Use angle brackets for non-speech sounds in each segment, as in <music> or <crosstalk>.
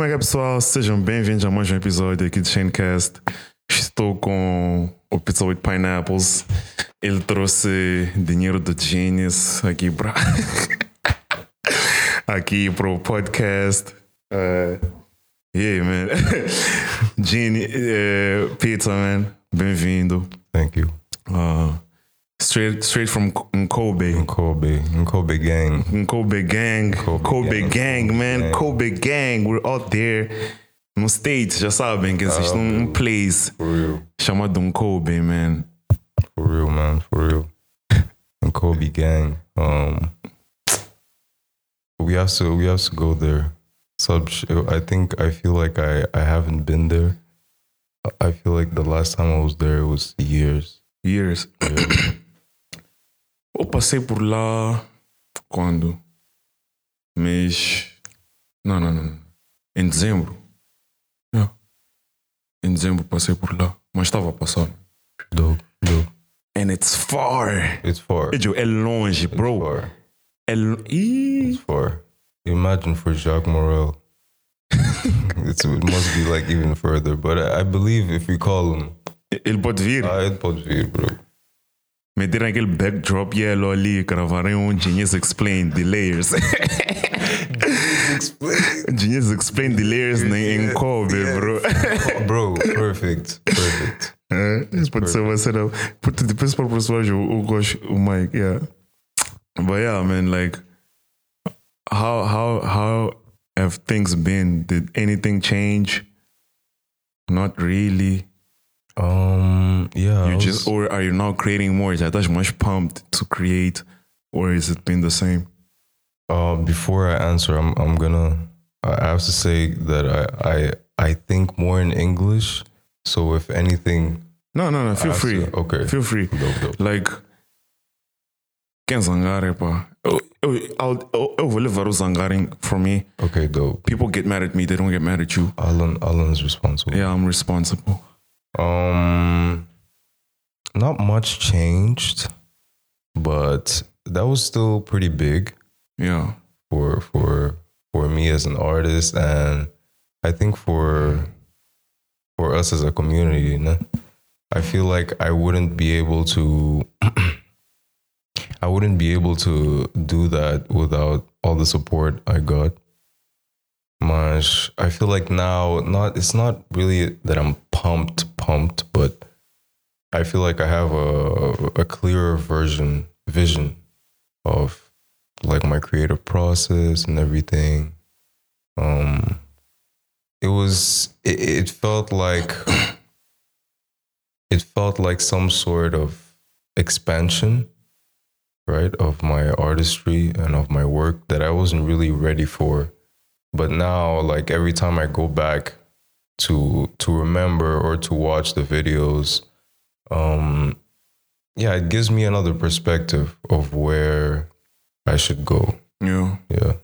Como é que é, pessoal? Sejam bem-vindos a mais um episódio aqui do Shanecast. Estou com o Pizza with Pineapples. Ele trouxe dinheiro do Genius aqui para <laughs> aqui para o podcast. Uh, yeah, man. <laughs> Genie, uh, Pizza, man. Bem-vindo. Thank you. Uh, straight, straight from Kobe. Kobe, Kobe gang. Kobe Gang, Kobe, Kobe Gang, Gang, man, Gang. Kobe Gang, we're out there. No States, já sabem que existe um um place For real. chamado um Kobe, man. For real, man. For real. <laughs> And Kobe gang. Um we have to we have to go there. Sub I think I feel like I, I haven't been there. I feel like the last time I was there was years. Years. Eu <coughs> passei por lá quando? Mês. Não, não, não. não. Em dezembro. Yeah. Em dezembro passei por lá. Mas estava a passar. Dope, dope. And it's far. It's far. É longe, It's bro. far. É lo... Ih. It's far. Imagine for Jacques Morel. <laughs> it's, it must be like even further. But I, I believe if we call him, Ele pode vir. ah, it pode vir, bro. Meterem aquele backdrop yellow ali, gravarem um Genius Explain the layers. Genius Explain the layers em em bro. bro, perfect, perfect. É, Isso pode ser uma cena. Porque depois para o personagem, o gosto, o Mike, yeah. But yeah, man, like, how, how, how have things been? Did anything change? Not really. Um, yeah, I You was- just, or are you now creating more? Já estás much pumped to create, or is it been the same? uh, before I answer, I'm I'm gonna I have to say that I I I think more in English. So if anything, No, no, no. Feel free. okay. Feel free. Dope, dope. Like, é pá. Eu, eu, I'll- eu, eu vou levar o zangarem for me. okay, dope. People get mad at me, they don't get mad at you. Alan Alan is responsible. Yeah, I'm responsible. Um, not much changed, but that was still pretty big. Yeah. for for for me as an artist and I think for for us as a community, you know, I feel like I wouldn't be able to <clears throat> I wouldn't be able to do that without all the support I got. Much I feel like now not it's not really that I'm pumped pumped, but I feel like I have a a clearer version vision of like my creative process and everything. Um, it was it, it felt like it felt like some sort of expansion, right, of my artistry and of my work that I wasn't really ready for. But now, like every time I go back to to remember or to watch the videos, um, yeah, it gives me another perspective of where I should go. Yeah. Yeah.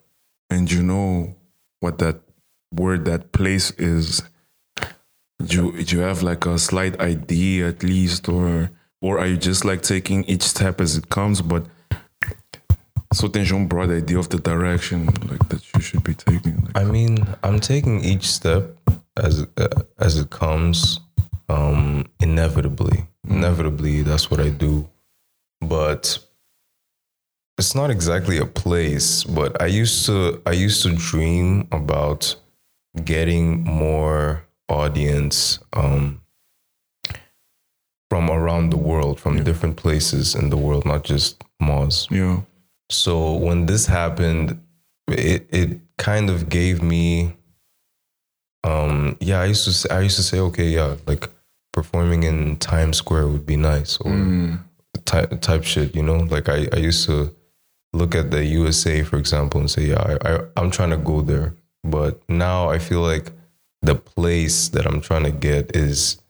And you know what that word, that place is. Do you, do you have like a slight idea at least, or or are you just like taking each step as it comes? But so um broad idea of the direction like that you should be taking. Like, I mean, I'm taking each step as uh, as it comes, um, inevitably. Inevitably, that's what I do. But it's not exactly a place. But I used to I used to dream about getting more audience um, from around the world, from different places in the world, not just Moz. yeah. So when this happened, it it kind of gave me um yeah, I used to say, I used to say okay, yeah, like performing in Times Square would be nice or Mm. type type shit, you know? Like I I used to look at the USA for example and say, yeah, I, I I'm trying to go there. But now I feel like the place that I'm trying to get is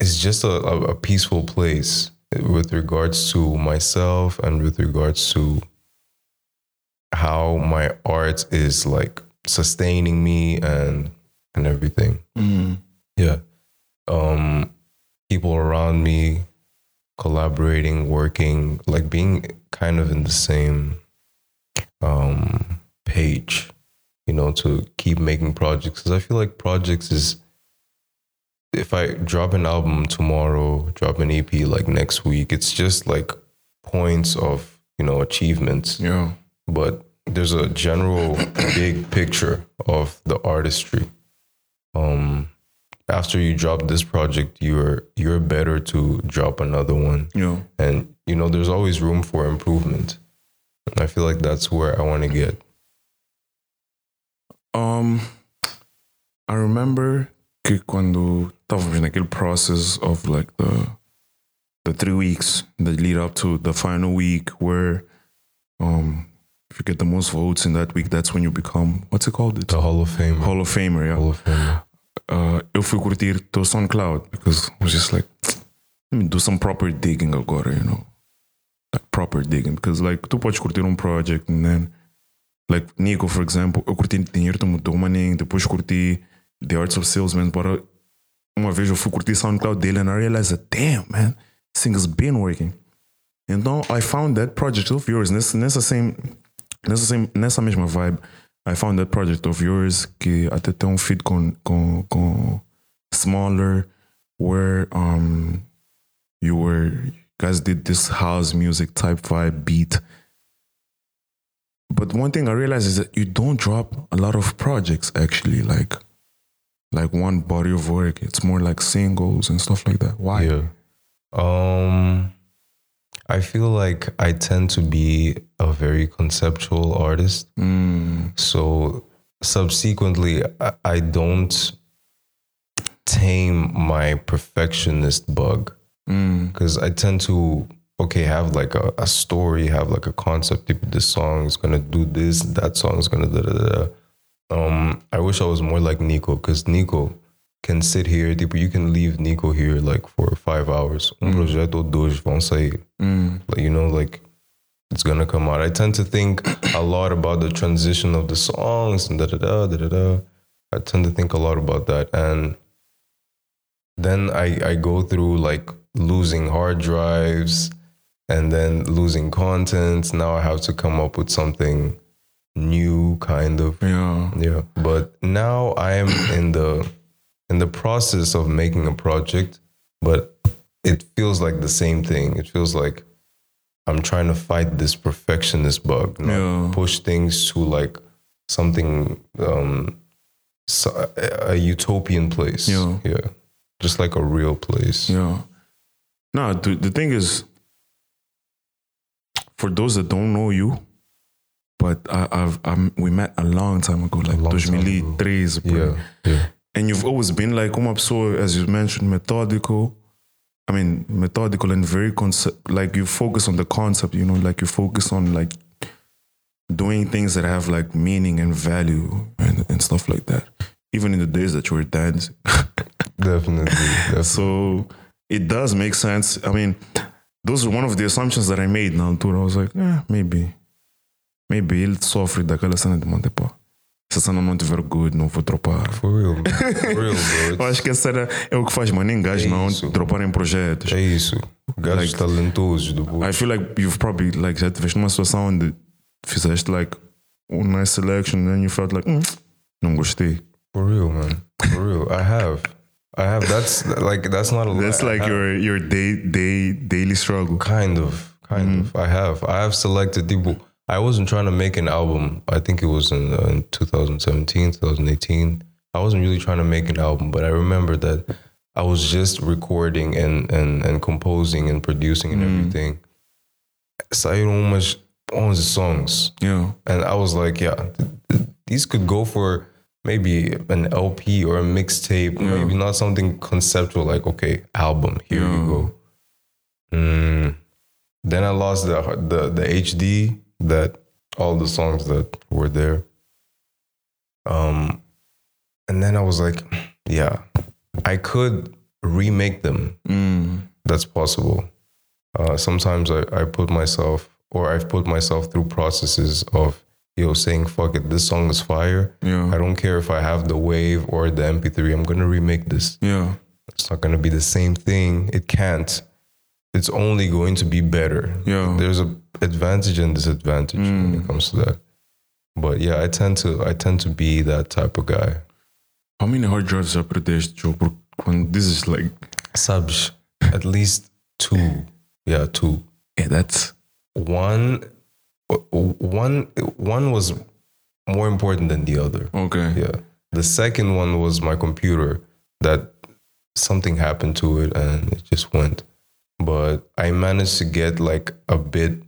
is just a, a, peaceful place with regards to myself and with regards to how my art is like sustaining me and and everything. Mm. Yeah. Um people around me collaborating, working, like being kind of in the same um page, you know, to keep making projects cuz I feel like projects is if I drop an album tomorrow, drop an EP like next week, it's just like points of, you know, achievements Yeah. but there's a general <coughs> big picture of the artistry. Um, after you drop this project, you're you're better to drop another one, Yeah. and you know there's always room for improvement. And I feel like that's where I want to get. Um, I remember que quando estávamos naquele process of like the the three weeks that lead up to the final week where um if you get the most votes in that week, that's when you become what's it called? It's The Hall of Fame. Hall of Famer, yeah. Hall of Fame. uh, eu fui curtir teu SoundCloud because I was just like, <tsk> let me do some proper digging agora, you know, like proper digging because like tu podes curtir um project and then like Nico, for example, eu curti Dinheiro Te Mudou Maninho, depois curti The Arts of Salesman, para uma vez eu fui curtir SoundCloud dele and I realized that, damn, man, this thing has been working. Então I found that project of yours nessa, nessa same nessa, same, nessa mesma vibe. I found that project of yours que até tem um feed com, com, com Smaller where um you were you guys did this house music type vibe beat. But one thing I realized is that you don't drop a lot of projects actually like like one body of work. It's more like singles and stuff like that. Why? Yeah. Um, I feel like I tend to be a very conceptual artist. Mm, So subsequently, I, I don't tame my perfectionist bug mm, because I tend to okay have like a, a story, have like a concept. This song is gonna do this, that song is gonna da da da. Um, I wish I was more like Nico because Nico can sit here. Tipo, you can leave Nico here like for five hours. Um projeto ou dois vão sair. mm, Like, you know, like it's gonna come out. I tend to think a lot about the transition of the songs and da da da da da da. I tend to think a lot about that, and then I I go through like losing hard drives, and then losing content. Now I have to come up with something new, kind of. yeah. Yeah, but now I am in the in the process of making a project, but it feels like the same thing. It feels like I'm trying to fight this perfectionist bug, Yeah. push things to like something um so, a, a utopian place. Yeah. yeah, just like a real place. Yeah. No, the, the thing is, for those that don't know you, but I, I've I'm, we met a long time ago, like long time 2003, bro. yeah, yeah. And you've always been like uma pessoa, as you mentioned, methodical. I mean, methodical and very concept. Like you focus on the concept, you know, like you focus on like doing things that have like meaning and value and, and stuff like that. Even in the days that you were dancing. Definitely, <laughs> definitely. So it does make sense. I mean, those are one of the assumptions that I made na altura. I was like, eh, maybe. Maybe ele sofre daquela cena de monte, pá. Se a cena não tiver good, não vou dropar. For real, man. For real, <laughs> Eu bro. acho que essa era, é o que faz mais gajos É não isso. droparem projetos. É isso. Gajos Like- talentosos do I feel like you've probably like já tiveste numa situação onde fizeste like um nice selection and you felt like, "Hum, não gostei. For real, man. For real. I have. I have. That's like that's not a. That's like have. your your day day daily struggle. kind of kind of. I have. I have selected people. I wasn't trying to make an album. I think it was in, uh, in 2017, 2018. I wasn't really trying to make an album, but I remember that I was just recording and and and composing and producing and everything. Saíram umas 11 songs. Yeah. And I was like, yeah, th- th- these could go for maybe an LP or a mixtape, maybe not something conceptual like, okay, album, here Yeah. you go. Mm. Then I lost the, the the HD that all the songs that were there. Um, and then I was like, yeah, I could remake them. Mm. That's possible. Uh, sometimes I, I put myself or I've put myself through processes of yo saying fuck it, this song is fire. Yeah. I don't care if I have the wave or the MP3. I'm gonna remake this. Yeah. It's not gonna be the same thing. It can't. It's only going to be better. Yeah. There's a advantage and disadvantage when it mm. comes to that. But yeah, I tend to I tend to be that type of guy. How many hard drives perdeste, Joe? Porque quando this is like, Subs, at least two. Yeah, two. yeah, that's One, one, one was more important than the other. okay. Yeah. The second one was my computer that something happened to it and it just went. But I managed to get like a bit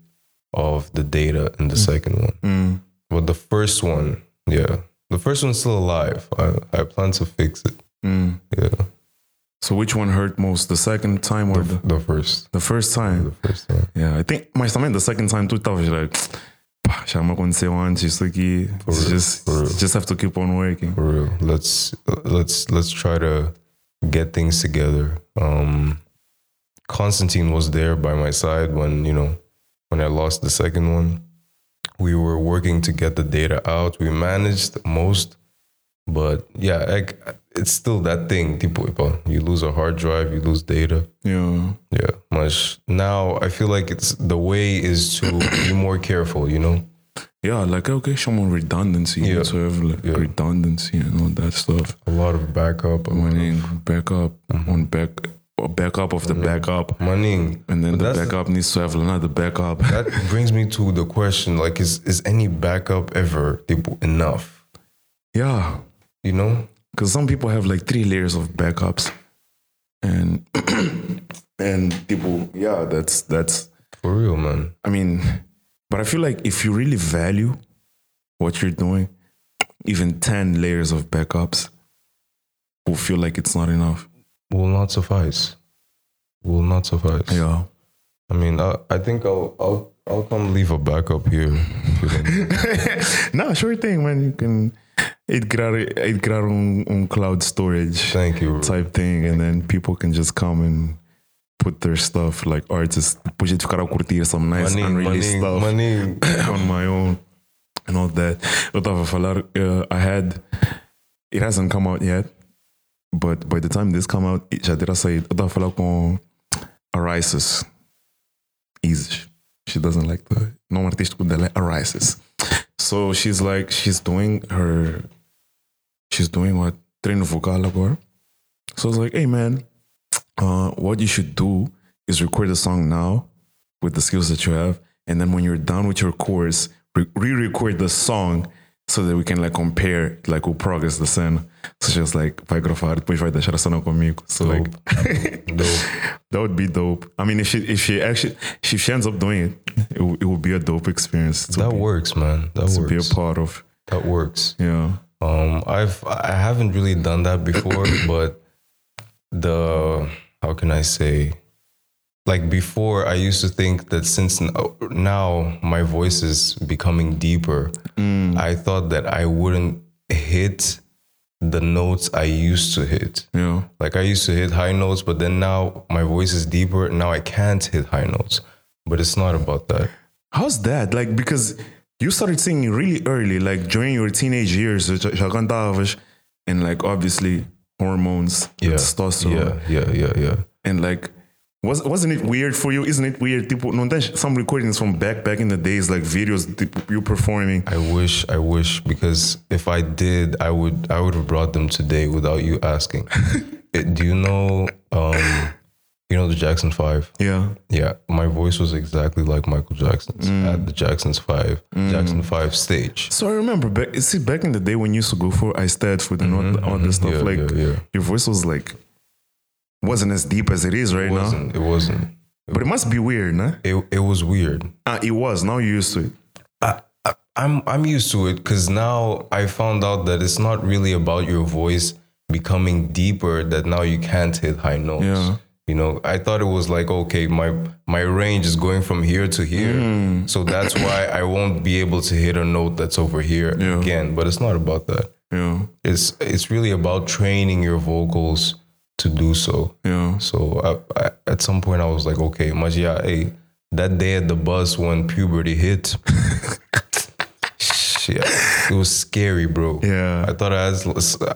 of the data in the second one. Mm. But the first one, yeah, the first one's still alive. I, I plan to fix it. Mm. Yeah. So which one hurt most, the second time or the, The first. the first time? The first time. Yeah, I think, my stomach the second time tu estavas like, já me aconteceu antes isso aqui. It's real, just, just have to keep on working. For real. Let's let's let's try to get things together. Um Constantine was there by my side when, you know, when I lost the second one. We were working to get the data out. We managed most, but yeah, like, it's still that thing. Tipo, you lose a hard drive, you lose data. Yeah. Yeah, much. Now I feel like it's the way is to be more careful, you know? Yeah, like okay, someone redundancy. Yeah. To have like Yeah. redundancy and all that stuff. A lot of backup. Money backup Mm-hmm. on back backup of the backup. Money. And then But the backup needs to have another backup. that brings me to the question like is is any backup ever enough yeah. you know Because some people have like three layers of backups. And <clears throat> and people, yeah, that's that's for real man I mean, but I feel like if you really value what you're doing, even 10 layers of backups will feel like it's not enough. will not suffice will not suffice Yeah. i mean I, I think i'll i'll i'll come leave a backup here <laughs> <laughs> no, sure thing, man. You can it criar, it criar um, um cloud storage thank you type thing, and then people can just come and put their stuff like artists. De ficar a curtir some nice money unreleased money stuff money <coughs> on my own and all that. Eu estava a falar, uh, I had, it hasn't come out yet, but by the time this come out, já terá saído. Eu estava a falar com a Rises. Easy. She doesn't like the nome artístico dela é Arises. So she's like, she's doing her, she's doing what? Treino vocal agora. So I was like, hey man, uh, what you should do is record a song now with the skills that you have, and then when you're done with your course, re- re-record the song so that we can like compare like o progress da cena. So she was like, vai gravar, depois vai deixar a cena comigo. So like, Dope. <laughs> that would be dope. I mean, if she if she actually if she ends up doing it, it, it would be a dope experience that be, works man that to be a part of. that works Yeah. Um, I've I haven't really done that before, <clears throat> but the how can I say, like before, I used to think that since now my voice is becoming deeper, I thought that I wouldn't hit the notes I used to hit. Yeah. Like I used to hit high notes, but then now my voice is deeper. Now I can't hit high notes, but it's not about that. How's that? Like because you started singing really early, like during your teenage years, já cantavas, and like obviously hormones, Yeah, testosterone, yeah, yeah, yeah, yeah. and like. Was, wasn't it weird for you? Isn't it weird? Tipo, não tens some recordings from back back in the days, like videos, tipo, you performing. I wish, I wish, because if I did, I would, I would have brought them today without you asking. <laughs> Do you know, um, you know the Jackson Five? Yeah. Yeah, my voice was exactly like Michael Jackson's mm. at the Jackson's Five, mm. Jackson Five stage. So I remember back, see, back in the day when you used to go for I Stayed Food and all, all this mm-hmm. stuff, Yeah, like yeah, yeah. your voice was like wasn't as deep as it is right It now. wasn't. It wasn't. But it must be weird, nah? It, it was weird. Uh, it was. Now you're used to it. I, I, I'm I'm used to it because now I found out that it's not really about your voice becoming deeper. That now you can't hit high notes. Yeah. You know, I thought it was like okay, my my range is going from here to here, mm. so that's <coughs> why I won't be able to hit a note that's over here Yeah. again. But it's not about that. Yeah. It's it's really about training your vocals to do so. Yeah. So I, I, at some point, I was like, okay, yeah, hey, that day at the bus when puberty hit, <laughs> shit, it was scary, bro. Yeah. I thought I had,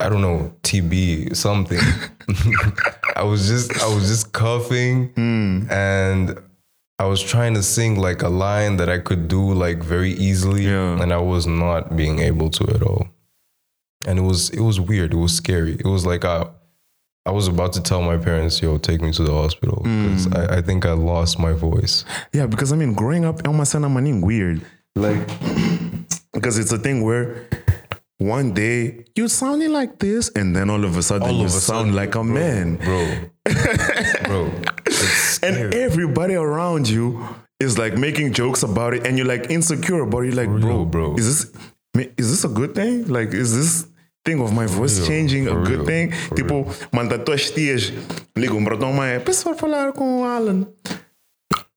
I don't know, TB, something. <laughs> I was just, I was just coughing, hmm. and I was trying to sing like a line that I could do like very easily, Yeah. and I was not being able to at all. And it was, it was weird. It was scary. It was like I, I was about to tell my parents, "Yo, take me to the hospital," hmm. because I, I think I lost my voice. Yeah, because I mean, growing up, é uma cena maninho weird. Like, because it's a thing where one day you're sounding like this, and then all of a sudden All you a sound sudden, like a bro, man, bro, <laughs> bro. And everybody around you is like making jokes about it, and you're like insecure about it. You're like, bro, real, bro. is this is this a good thing? Like, is this thing of my voice real, changing a for good real, thing? Tipo, manda tuas tias ligam para tua mãe, falar com o Alan.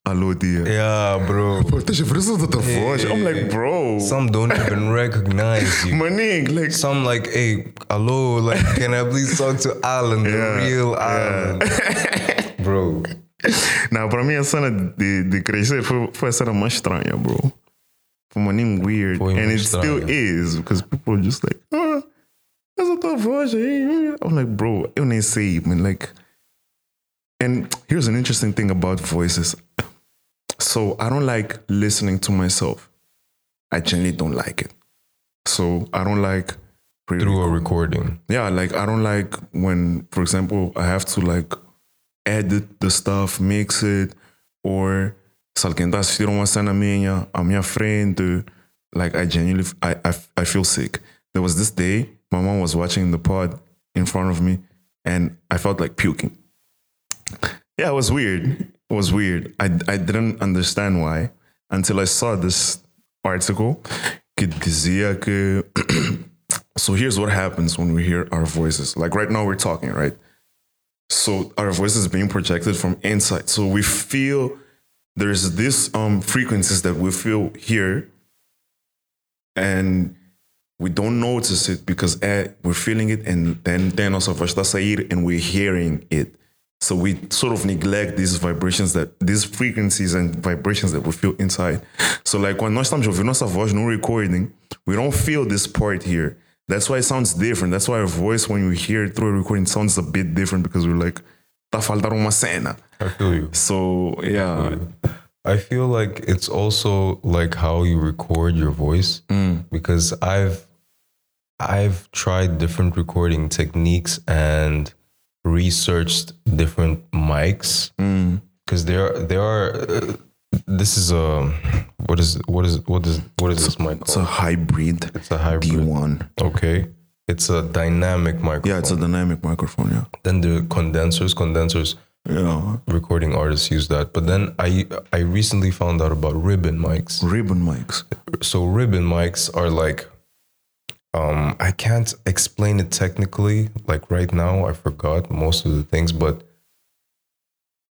Alô, tia. yeah, bro. <laughs> Pô, tens a diferença da tua voz. I'm like, bro. Some don't even recognize you. <laughs> Manig, like, Some like, hey, hello, like, can I please talk to Alan, the Yeah, real Alan, <laughs> bro? não, para mim a cena de, de crescer foi, foi a cena mais estranha, bro. Foi maninho weird. Foi and it still is, because people are just like, ah, essa tua voz aí. I'm like, bro, eu nem sei, man. Like, and here's an interesting thing about voices. So I don't like listening to myself. I genuinely don't like it. So I don't like Through a recording. yeah like i don't like when for example i have to like edit the stuff mix it or se alguém está a assistir uma cena minha à minha frente like i genuinely I, I i feel sick there was this day my mom was watching the pod in front of me and i felt like puking yeah it was weird was weird i i didn't understand why until i saw this article <clears throat> so here's what happens when we hear our voices. Like right now, we're talking, right? So our voices being projected from inside. So we feel there's this um frequencies that we feel here, and we don't notice it because eh, we're feeling it, and then then also sair, and we're hearing it. So we sort of neglect these vibrations that these frequencies and vibrations that we feel inside. So like when nós estamos ouvindo nossa voz no recording, we don't feel this part here. That's why it sounds different. That's why our voice when we hear it through a recording sounds a bit different because we're like, tá faltando uma cena. I feel you. So yeah. I feel like it's also like how you record your voice mm. because I've I've tried different recording techniques and researched different mics because there there are uh, this is a what is what is what is what is this mic It's a hybrid It's a hybrid. D1. Okay, it's a dynamic microphone. Yeah, it's a dynamic microphone. Yeah. then the condensers condensers Yeah. recording artists use that. But then I I recently found out about ribbon mics. Ribbon mics. So ribbon mics are like um I can't explain it technically like right now I forgot most of the things but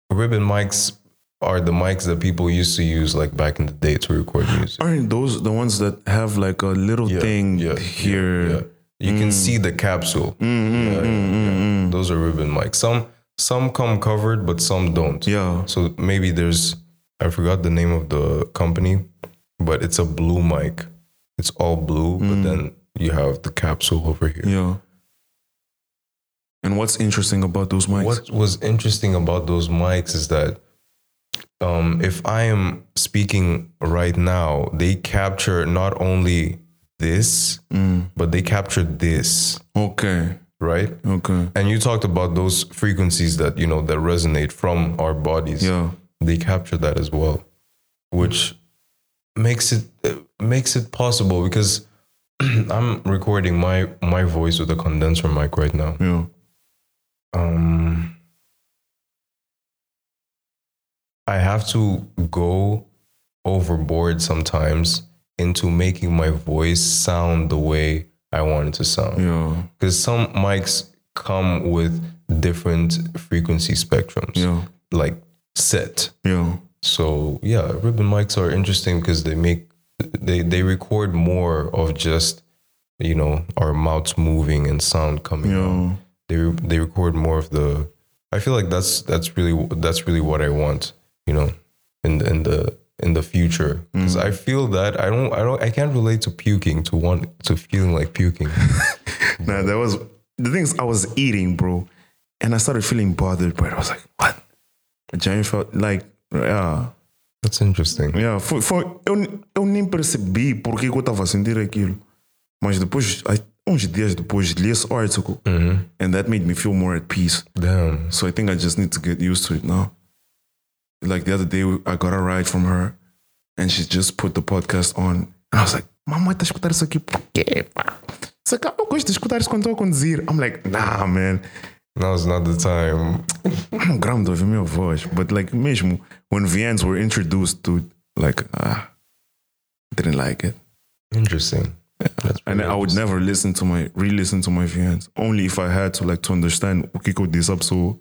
ribbon mics are the mics that people used to use like back in the day to record music. Aren't those the ones that have like a little thing yeah, here? Yeah. You can mm. see the capsule. Mm-hmm, Yeah, yeah, mm, yeah. Those are ribbon mics. Some some come covered, but some don't. Yeah. So maybe there's I forgot the name of the company, but it's a blue mic. It's all blue, but then you have the capsule over here. Yeah. And what's interesting about those mics? What was interesting about those mics is that um, if I am speaking right now, they capture not only this, but they capture this, Okay. right? Okay. And you talked about those frequencies that you know that resonate from our bodies. Yeah. They capture that as well, which makes it uh, makes it possible because <clears throat> I'm recording my my voice with a condenser mic right now. Yeah. Um, I have to go overboard sometimes into making my voice sound the way I want it to sound Yeah. because some mics come with different frequency spectrums Yeah. like set Yeah. so yeah ribbon mics are interesting because they make they they record more of just you know our mouths moving and sound coming out Yeah. they they record more of the. I feel like that's that's really that's really what I want. You know, in the, in the in the future because mm. I feel that I don't I don't I can't relate to puking to want to feeling like puking. <laughs> Nah, that was the things I was eating, bro, and I started feeling bothered. But I was like, what? I genuinely felt like, yeah, That's interesting. yeah. Foi, foi, eu, eu nem percebi porque que eu estava a sentir aquilo, mas depois, uns dias depois, li esse article, and that made me feel more at peace. Damn. So I think I just need to get used to it now. Like the other day, I got a ride from her, and she just put the podcast on, and I was like, "Mamãe, tá a escutar isso aqui por quê? Isso aqui, eu gosto de escutar isso quando estou a conduzir." I'm like, "Nah, man." Now's not the time. I'm gramo de ouvir minha voz, but like mesmo when VNs were introduced to, like, ah, didn't like it. Interesting. That's And I would never listen to my re-listen to my VNs only if I had to like to understand o que que eu disse a pessoa.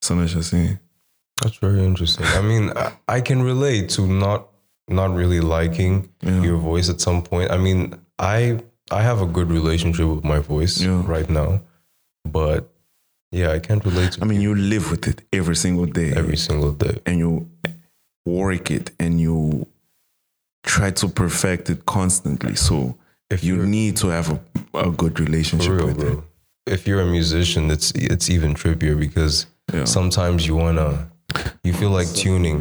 Cenas assim. That's very interesting. I mean, I, I can relate to not not really liking your voice at some point. I mean, I I have a good relationship with my voice Yeah. right now, but yeah, I can't relate to. I mean, you live with it every single day, every single day. and you work it, and you try to perfect it constantly. So If you need to have a, a good relationship real, with it. If you're a musician, it's it's even trippier because Yeah. sometimes you wanna, you feel like tuning.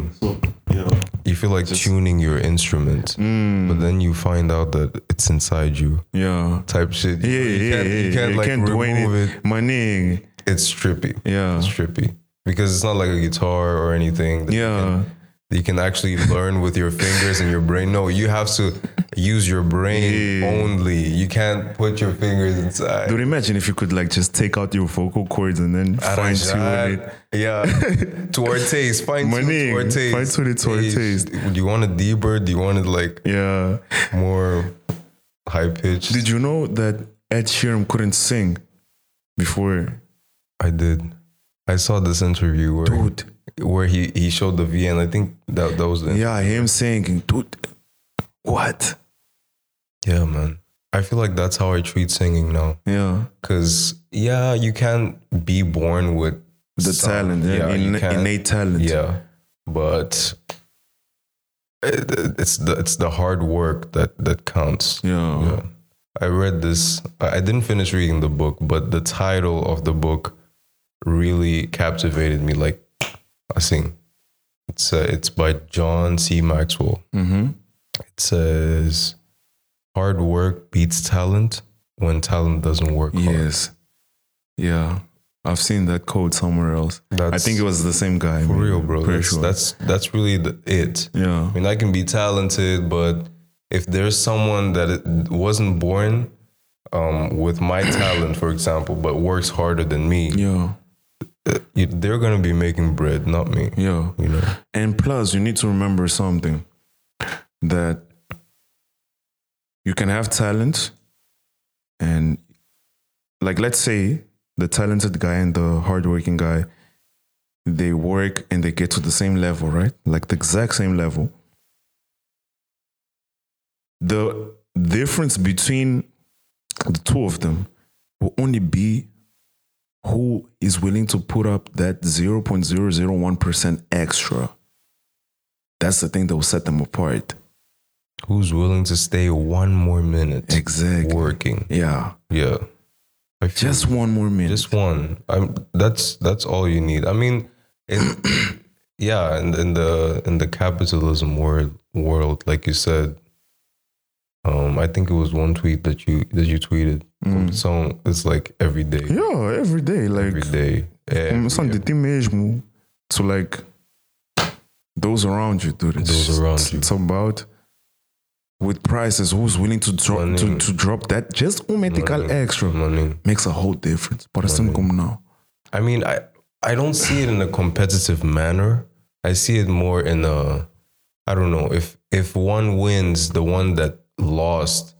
Yeah. You feel like tuning your instrument, Mm. but then you find out that it's inside you. Yeah. Type shit. Yeah, you yeah, can't, yeah. you can't you like can't do remove anything. it. My nigga. It's trippy. Yeah. It's trippy because it's not like a guitar or anything. that you Yeah. can- You can actually learn with your fingers and your brain. No, you have to use your brain Yeah. only. You can't put your fingers inside. Dude, imagine if you could like just take out your vocal cords and then fine tune it. Yeah, to our <laughs> taste. Fine tune to our taste. fine-tune it to our taste. Do you want it deeper? Do you want it like Yeah. more high pitched? Did you know that Ed Sheeran couldn't sing before? I did. I saw this interview where Dude. where he he showed the V, and I think that that was the Yeah, him singing. Dude, what? yeah man. I feel like that's how I treat singing now. Yeah. Cause yeah, you can't be born with The some- talent, yeah, inna- can. innate talent. Yeah, but it, it's the it's the hard work that that counts. Yeah. Yeah. I read this. I didn't finish reading the book, but the title of the book really captivated me. Like, I think it's uh, it's by John C. Maxwell. Mm-hmm. It says, "Hard work beats talent when talent doesn't work hard." Yes. Yeah. I've seen that quote somewhere else. I think it was the same guy. For real, bro. That's, sure. that's that's really the, it. yeah. I mean, I can be talented, but if there's someone that wasn't born um, with my talent, for example, but works harder than me, Yeah. Uh, they're gonna be making bread, not me. Yeah. You know. And plus, you need to remember something that you can have talent, and like, let's say the talented guy and the hardworking guy, they work and they get to the same level, right? Like the exact same level. The difference between the two of them will only be who is willing to put up that 0.001% extra. That's the thing that will set them apart. Who's willing to stay one more minute Exactly. working? Yeah. Yeah. I feel Just one more minute. just one. I'm, that's that's all you need. I mean, it, <clears throat> yeah, in, in the in the capitalism world world, like you said, um, I think it was one tweet that you that you tweeted. So it's like every day, yeah, every day. Like, every day. every- começando de ti mesmo to like those around you, dude. It's Those around you. It's about with prices, who's willing to drop to, to drop that just um medical extra money. makes a whole difference. But assim como não. I mean, I I don't see it in a competitive manner. I see it more in a I don't know if if one wins, the one that lost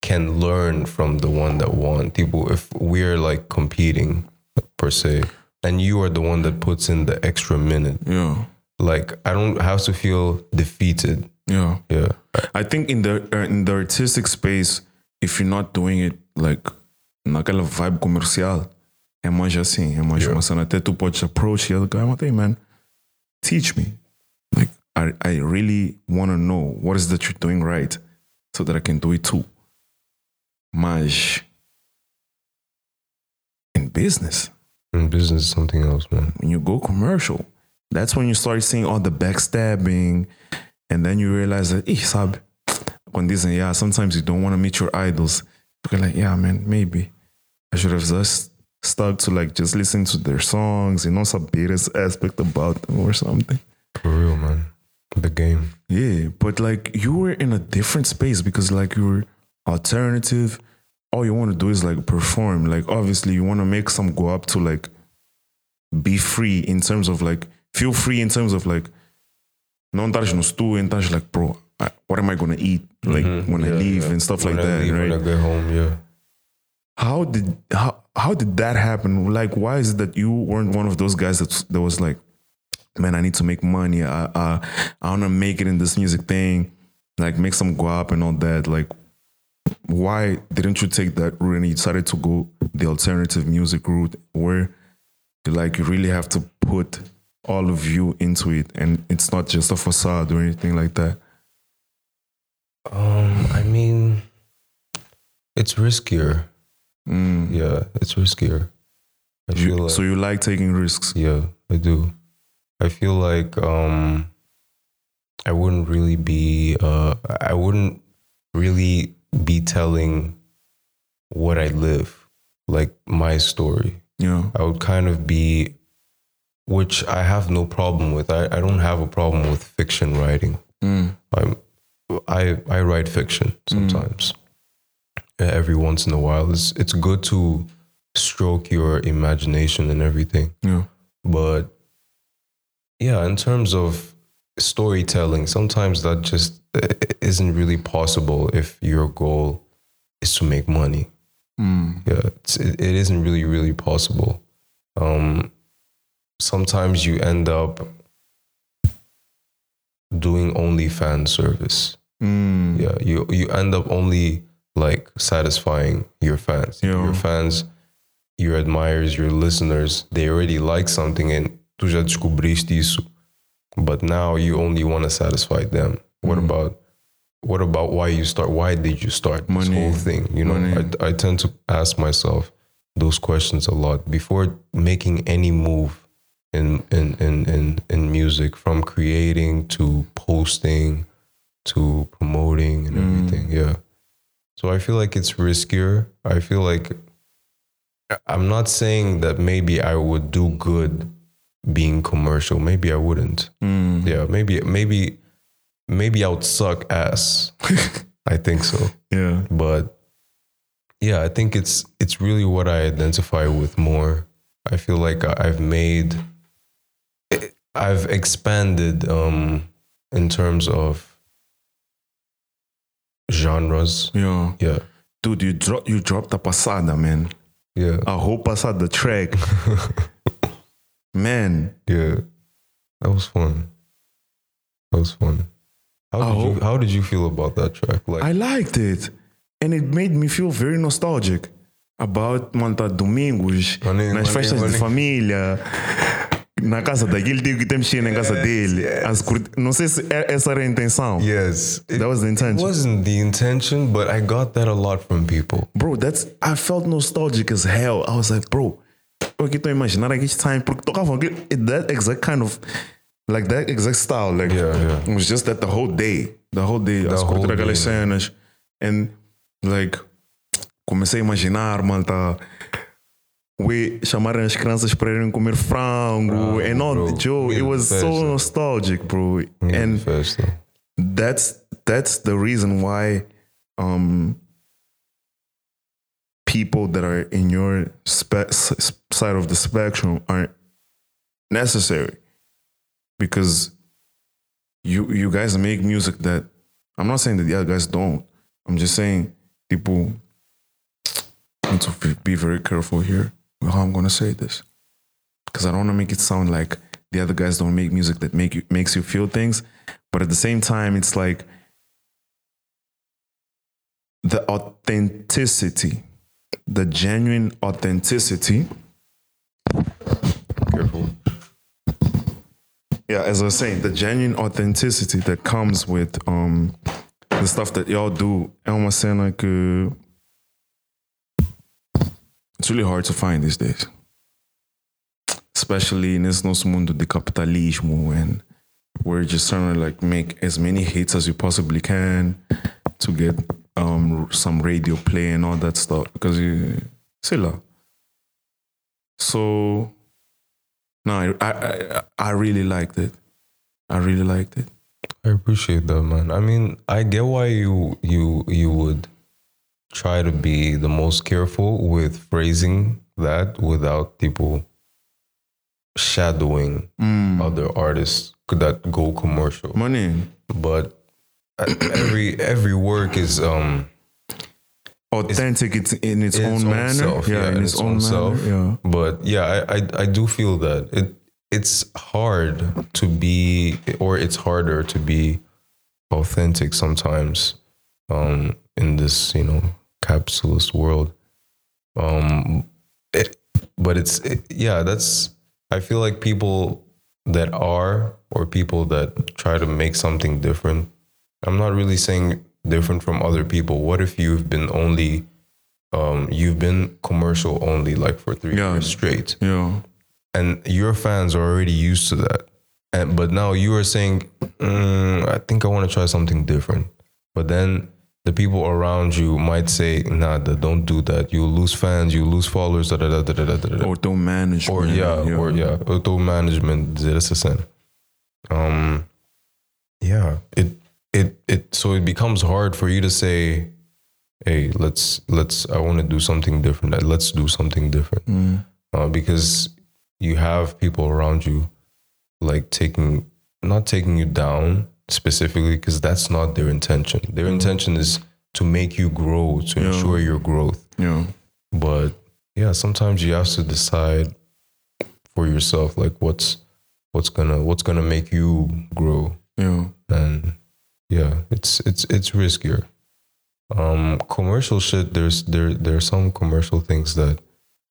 can learn from the one that won. People, if we're like competing per se, and you are the one that puts in the extra minute, Yeah. like I don't have to feel defeated. Yeah. Yeah, I think in the uh, in the artistic space, if you're not doing it like naquela vibe comercial, é mais assim, é mais Yeah. uma cena. Até tu podes approach the other guy, but hey man, teach me. Like, I, I really want to know what is that you're doing right so that I can do it too. Mas, in business, In business is something else, man. when you go commercial, that's when you start seeing all the backstabbing, and then you realize that, eh, sabe, when dizem, yeah, sometimes you don't want to meet your idols. You're like, yeah, man, maybe I should have just stuck to like just listen to their songs, you know, some esse aspect about them or something. For real, man. The game. Yeah, but like you were in a different space because like you were alternative. All you want to do is like perform. Like obviously you want to make some go up to like be free in terms of like feel free in terms of like não estás no studio and estás like bro, I, what am I gonna eat like mm-hmm. when I leave yeah. and stuff When like I that, leave, right? When I get home, yeah. how did how how did that happen? Like, why is it that you weren't one of those guys that that was like, man, I need to make money. I I, I want to make it in this music thing, like make some go up and all that. Like, why didn't you take that route and you decided to go the alternative music route where, like, you really have to put all of you into it and it's not just a facade or anything like that. Um, I mean, it's riskier. Yeah, it's riskier. I feel You, like, so you like taking risks. yeah, I do. I feel like um, I wouldn't really be. Uh, I wouldn't really be telling what I live, like my story. Yeah. I would kind of be, which I have no problem with. I, I don't have a problem with fiction writing. I'm, I I write fiction sometimes. Uh, Every once in a while, it's it's good to stroke your imagination and everything. Yeah. But yeah, in terms of storytelling, sometimes that just uh, isn't really possible if your goal is to make money. Yeah, it's, it, it isn't really really possible. Um, sometimes you end up doing only fan service. Yeah, you you end up only like satisfying your fans. Yeah. Your fans, your admirers, your listeners, they already like something and tu já descobriste isso. But now you only want to satisfy them. What mm-hmm. about what about why you start? Why did you start this Money. whole thing? You know, Money. I, I tend to ask myself those questions a lot before making any move in in in in, in music, from creating to posting to promoting and mm. everything. Yeah. So I feel like it's riskier. I feel like I'm not saying that maybe I would do good being commercial. Maybe I wouldn't. Yeah, maybe maybe maybe I would suck ass. <laughs> I think so. Yeah. But yeah, I think it's it's really what I identify with more. I feel like I've made I've expanded um in terms of genres. Yeah. Yeah. Dude, you drop you dropped a passada, man. Yeah. A whole passada track. <laughs> man, Yeah. That was fun. That was fun. How did you how did you feel about that track? Like I liked it. And it made me feel very nostalgic about Manta Domingos, Maninho, nas maninho, festas de maninho. família, na casa daquele tio que temos que ir na casa dele. As curti- Não sei se essa era a intenção. Yes. It, That was the intention. it wasn't the intention, but I got that a lot from people. Bro, that's I felt nostalgic as hell. I was like, bro, eu aqui estou a imaginar aquele time porque tocavam aquele that exact kind of like that exact style. Like Yeah, yeah. it was just that the whole day. The whole day. As whole curtir aquelas cenas. And like comecei a imaginar, mano, tá. We chamarem as crianças para irem comer frango, and all bro. Joe, it was so Festa. nostalgic, bro. And Festa. that's that's the reason why um people that are in your spe- side of the spectrum aren't necessary because you you guys make music that I'm not saying that the other guys don't. I'm just saying people need to be- very careful here with how I'm gonna say this because I don't want to make it sound like the other guys don't make music that make you makes you feel things, but at the same time, it's like the authenticity, the genuine authenticity careful. yeah, as I was saying, the genuine authenticity that comes with um the stuff that y'all do é uma cena que it's really hard to find these days. Especially nesse nosso mundo de capitalismo and we're just trying to like make as many hits as you possibly can to get um some radio play and all that stuff because you lá. So no, I, I I really liked it. I really liked it. I appreciate that, man. I mean, I get why you you you would try to be the most careful with phrasing that without people shadowing other artists that go commercial. Money, But every every work is um authentic. It's in its, in own, manner. self, yeah, in its, own, self. manner. Yeah. But yeah, I, I I do feel that it it's hard to be or it's harder to be authentic sometimes um in this, you know, capitalist world. Um it, but it's it, yeah, that's I feel like people that are or people that try to make something different. I'm not really saying different from other people. What if you've been only um, you've been commercial only like for three Yeah. years straight, Yeah. and your fans are already used to that. And but now you are saying, mm, I think I want to try something different. But then the people around you might say, Nah, don't do that. You'll lose fans. You lose followers. Da, da, da, da, da, da, da. Or don't manage. Or yeah, or yeah, auto management. Dit is de Um, yeah, it it it so it becomes hard for you to say, hey, let's let's I want to do something different. Let's do something different uh, because you have people around you like taking not taking you down specifically because that's not their intention. Their intention is to make you grow, to ensure your growth. Yeah. But yeah, sometimes you have to decide for yourself like what's what's gonna what's gonna make you grow. Yeah. And yeah, it's it's it's riskier. Um commercial shit, there's there there are some commercial things that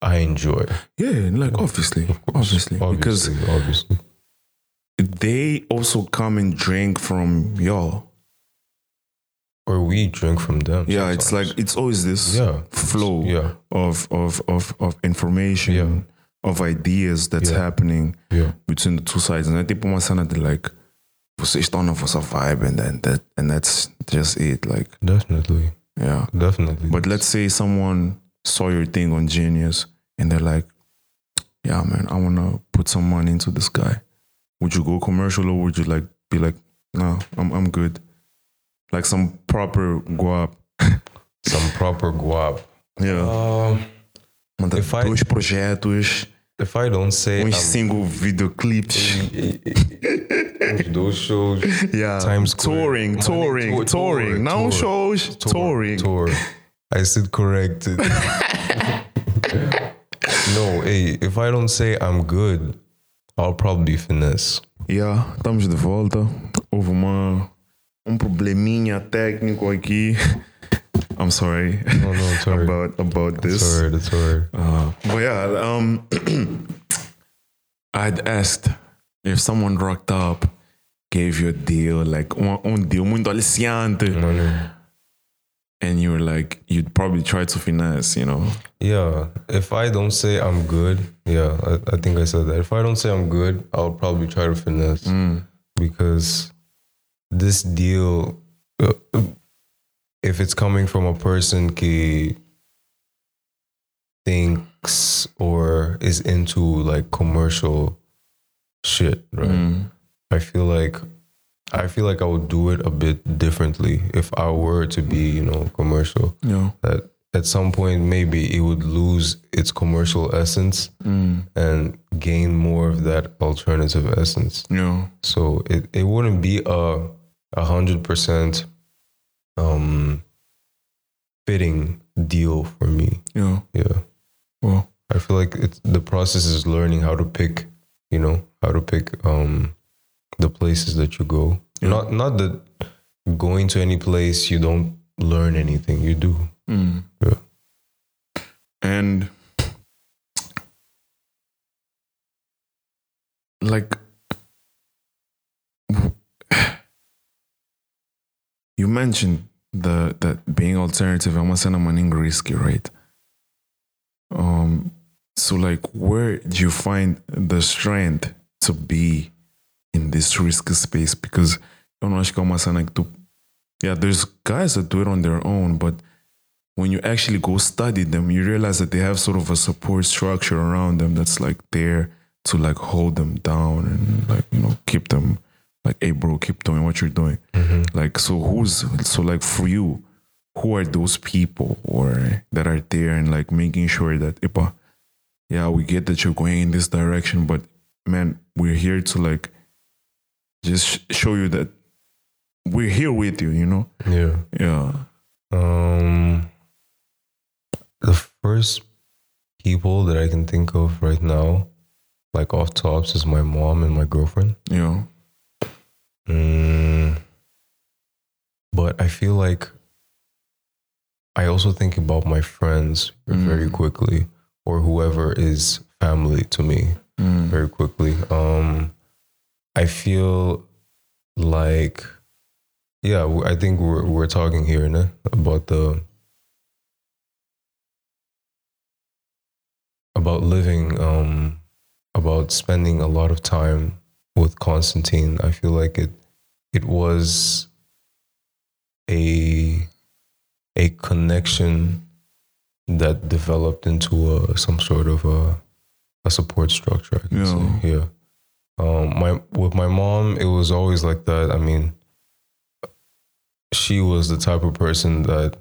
I enjoy. Yeah. Like obviously, obviously, because Obviously, obviously. they also come and drink from y'all. Or we drink from them. Yeah, it's like it's always this Yeah. flow Yeah. of of of of information, Yeah. of ideas that's Yeah. happening Yeah. between the two sides. And I think cena de like vocês estão na vossa vibe and then that and that's just it. Like Definitely. yeah. Definitely. But let's say someone saw your thing on Genius and they're like, Yeah, man, I wanna put some money into this guy. Would you go commercial or would you like be like, no, I'm I'm good. Like some proper guap. <laughs> some proper guap. Yeah. Um Manda if I- dois projetos, if I don't say uns I'm- single videoclips. Uns dois shows. Yeah. Times touring, touring, tour, touring. tour, Não tour, shows, touring. Tour. I said corrected. no, hey, if I don't say I'm good, I'll probably finesse. Yeah, estamos de volta. Houve uma, um probleminha técnico aqui. I'm sorry No, no, it's <laughs> alright. about about It's this. alright. It's alright. Uh, but yeah, um, <clears throat> I'd asked if someone rocked up, gave you a deal, like um deal aliciante, Money. and you were like, you'd probably try to finesse, you know? Yeah, if I don't say I'm good, yeah, I, I think I said that. If I don't say I'm good, I'll probably try to finesse because this deal, uh, if it's coming from a person who thinks or is into like commercial shit, right? Mm. I feel like I feel like I would do it a bit differently if I were to be, you know, commercial Yeah. that at some point maybe it would lose its commercial essence mm. and gain more of that alternative essence. Yeah. So it, it wouldn't be a a hundred percent um fitting deal for me. Yeah. Yeah. Well, I feel like it's the process is learning how to pick, you know, how to pick um the places that you go. Not not that going to any place you don't learn anything. You do. Yeah. and like you mentioned the that being alternative I'm saying I'm risky, right? Um so like where do you find the strength to be in this risky space? Because eu não acho que cena que tu yeah, there's guys that do it on their own, but when you actually go study them, you realize that they have sort of a support structure around them that's like there to like hold them down and like you know keep them like hey bro keep doing what you're doing Mm-hmm. like so who's so like for you who are those people or that are there and like making sure that Ipa, yeah we get that you're going in this direction but man we're here to like just show you that we're here with you you know Yeah. yeah Um, the first people that I can think of right now, like off tops, is my mom and my girlfriend. yeah Mm, but I feel like I also think about my friends very quickly, or whoever is family to me Mm. very quickly. Um, I feel like, yeah, I think we're we're talking here né, about the about living, um, about spending a lot of time with Constantine. I feel like it it was a a connection that developed into a, some sort of a a support structure. Yeah. say, yeah. Um, my with my mom, it was always like that. I mean, she was the type of person that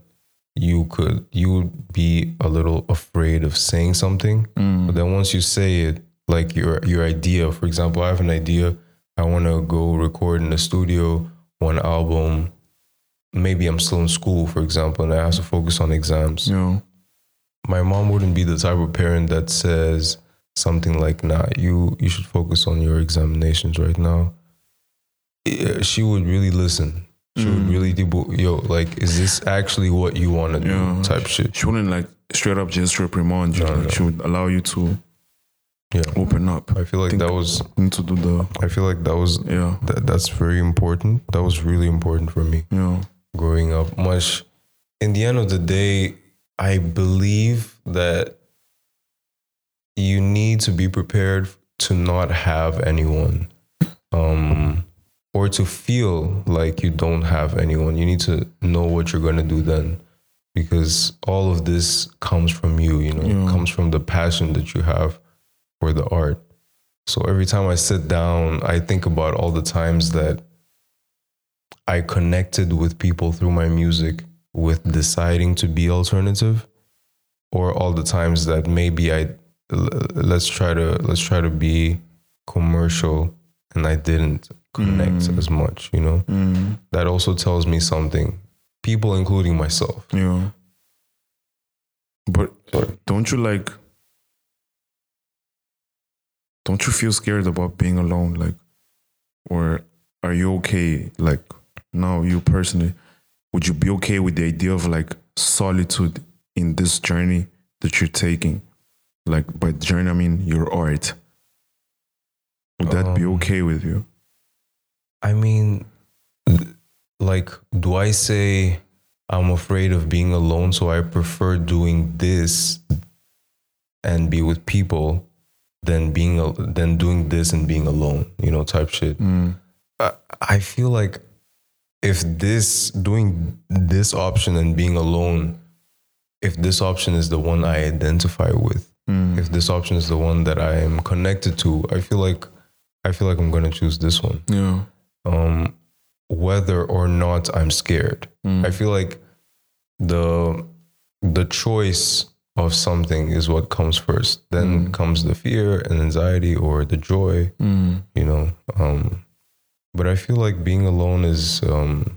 you could you would be a little afraid of saying something, but then once you say it, like your your idea, for example, I have an idea. I want to go record in the studio one album. Maybe I'm still in school, for example, and I have to focus on exams. Yeah my mom wouldn't be the type of parent that says something like nah you you should focus on your examinations right now. She would really listen. She would mm. really debu- yo like is this actually what you want to do type shit. she wouldn't like straight up just reprimand you. No, no. she would allow you to yeah. Open up. I feel like Think- that was need to do the i feel like that was yeah. that, that's very important. That was really important for me yeah. growing up. Much in the end of the day i believe that you need to be prepared to not have anyone um or to feel like you don't have anyone. You need to know what you're going to do then because all of this comes from you you know? Yeah. comes from the passion that you have for the art so every time i sit down i think about all the times that I connected with people through my music with deciding to be alternative or all the times that maybe I let's try to let's try to be commercial and I didn't connect as much, you know. mm. That also tells me something. People including myself. yeah but don't you like don't you feel scared about being alone like or are you okay like now you personally would you be okay with the idea of like solitude in this journey that you're taking? Like by journey i mean your art. Would that be Um, okay with you? I mean like do I say I'm afraid of being alone so I prefer doing this and be with people than being al- than doing this and being alone, you know, type shit. Mm. I, I feel like if this doing this option and being alone, if this option is the one I identify with, Mm. if this option is the one that I am connected to, I feel like I feel like I'm gonna choose this one. yeah Um, whether or not I'm scared. Mm. I feel like the the choice of something is what comes first. Then comes the fear and anxiety or the joy, Mm. you know. Um, but I feel like being alone is um,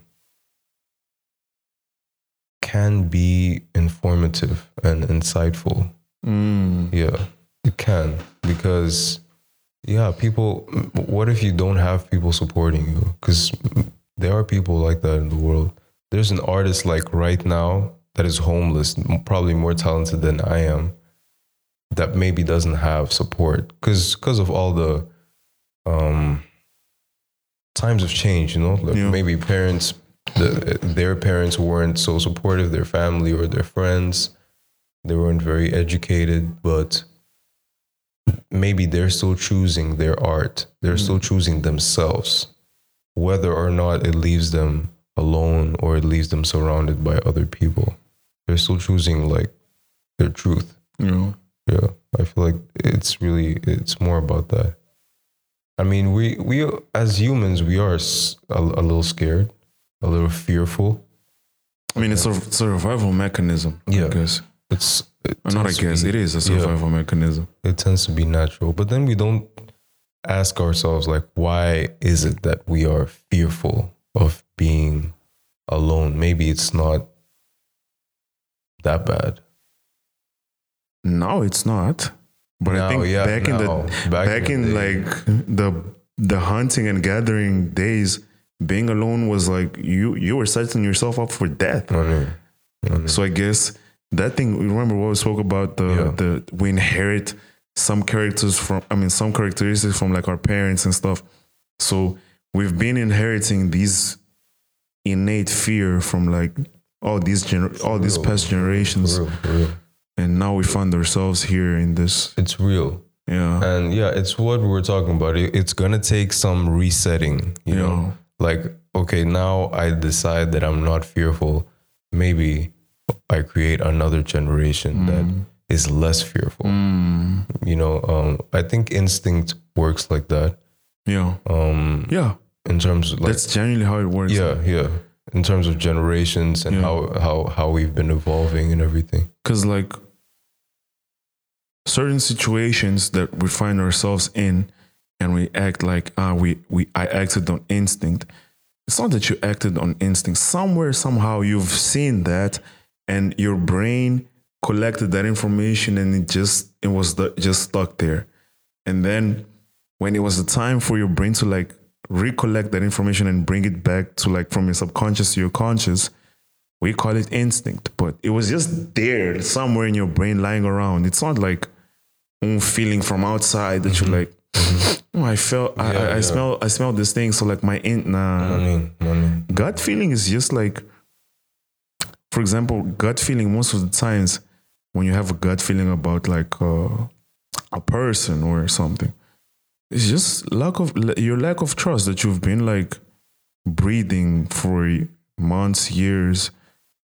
can be informative and insightful. Mm. Yeah, it can because yeah, people. What if you don't have people supporting you? Because there are people like that in the world. There's an artist like right now that is homeless, probably more talented than I am, that maybe doesn't have support because because of all the um, times have changed. You know, like Yeah. maybe parents, the, their parents weren't so supportive, their family or their friends, they weren't very educated, but maybe they're still choosing their art. They're still choosing themselves, whether or not it leaves them alone or it leaves them surrounded by other people. They're still choosing like their truth. Yeah. Yeah, I feel like it's really it's more about that. I mean, we we as humans we are a little scared, a little fearful. I mean, it's a survival mechanism. Yeah. I guess. It's it Not I guess. be- It is a yeah. survival mechanism. It tends to be natural, but then we don't ask ourselves like, why is it that we are fearful of being alone? Maybe it's not that bad. No, it's not. But I think yeah, back in the back, back in, in the like the the hunting and gathering days, being alone was like you you were setting yourself up for death. I mean, So I guess that thing. Remember what we spoke about the Yeah. the we inherit some characters from. I mean, some characteristics from like our parents and stuff. So we've been inheriting these innate fear from like all these gener- all these past generations, for real, for real. and now we find ourselves here in this. It's real. Yeah, And yeah, it's what we were talking about. It- It's gonna take some resetting, you know. Like, okay, now I decide that I'm not fearful. Maybe I create another generation that is less fearful. Mm, You know, um, I think instinct works like that. yeah, Um, yeah. in terms of like, That's genuinely how it works. yeah, yeah. In terms of generations and Yeah. how how how we've been evolving and everything. because like certain situations that we find ourselves in and we act like ah we we i acted on instinct it's not that you acted on instinct somewhere somehow you've seen that and your brain collected that information and it just it was the, just stuck there and then when it was the time for your brain to like recollect that information and bring it back to like from your subconscious to your conscious we call it instinct, but it was just there somewhere in your brain lying around. It's not like um feeling from outside that you're like, oh, I felt, I, Yeah, I, I yeah. smell, I smell this thing. So like my in, nah, I mean, gut feeling is just like, for example, gut feeling. Most of the times, when you have a gut feeling about like uh, a person or something, it's just lack of your lack of trust that you've been like breathing for months, years,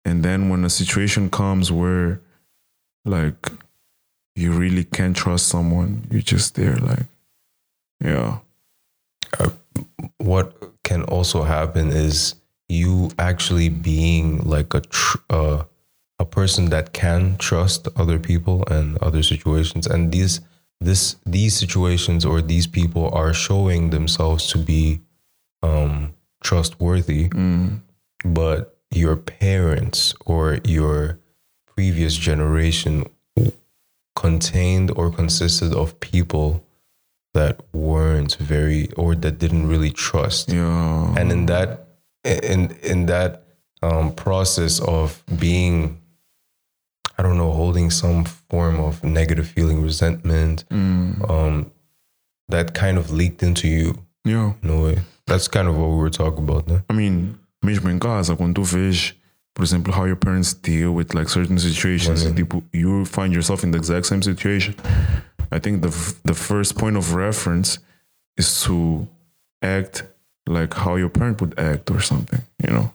and then when a situation comes where like you really can't trust someone, you're just there like, yeah, what can also happen is you actually being like a tr- uh, a person that can trust other people and other situations and these this these situations or these people are showing themselves to be um trustworthy but your parents or your previous generation contained or consisted of people that weren't very or that didn't really trust. Yeah, and in that in in that um, process of being i don't know holding some form of negative feeling resentment um, that kind of leaked into you yeah. a way that's kind of what we were talking about né? I mean, mesmo em casa, quando tu vês, por exemplo, how your parents deal with like certain situations, tipo, you find yourself in the exact same situation. I think the f- the first point of reference is to act like how your parent would act or something, you know?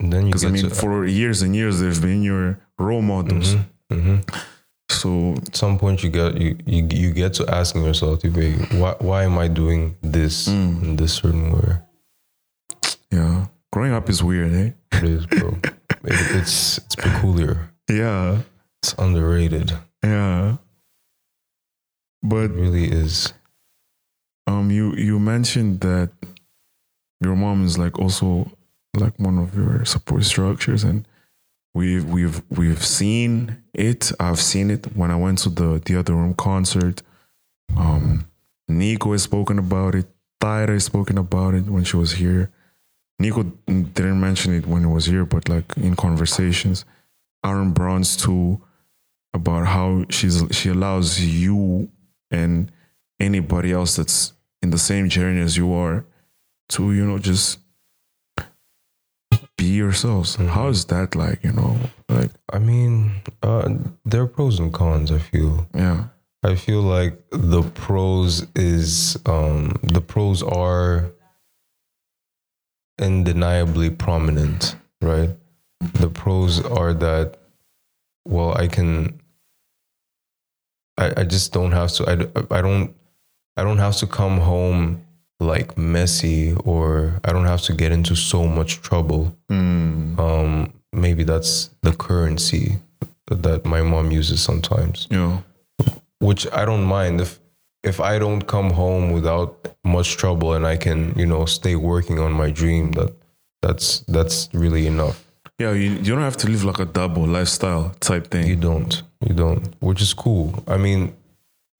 And then you Because I mean, to for years and years, they've been your role models. Mhm. So at some point you get you, you you get to asking yourself why why am i doing this in this certain way yeah, growing up is weird, eh? it is bro <laughs> It- it's it's peculiar Yeah, it's underrated yeah. But it really is Um, you you mentioned that your mom is like also like one of your support structures, and we've we've we've seen it. I've seen it when I went to the the other room concert. Um, Nico has spoken about it. Tyra has spoken about it when she was here. Nico didn't mention it when he was here, but like in conversations, Aaron Bronze too, about how she's she allows you and anybody else that's in the same journey as you are to you know just be yourselves. How is that like? You know, like I mean, uh, there are pros and cons. I feel. yeah, I feel like the pros is um, the pros are undeniably prominent, right? The pros are that well, I can. I, I just don't have to. I, I don't. I don't have to come home like messy, or I don't have to get into so much trouble. Um, maybe that's the currency that my mom uses sometimes yeah, which I don't mind if if I don't come home without much trouble and I can you know stay working on my dream that that's that's really enough. yeah. You you don't have to live like a double lifestyle type thing. You don't, you don't, which is cool. I mean,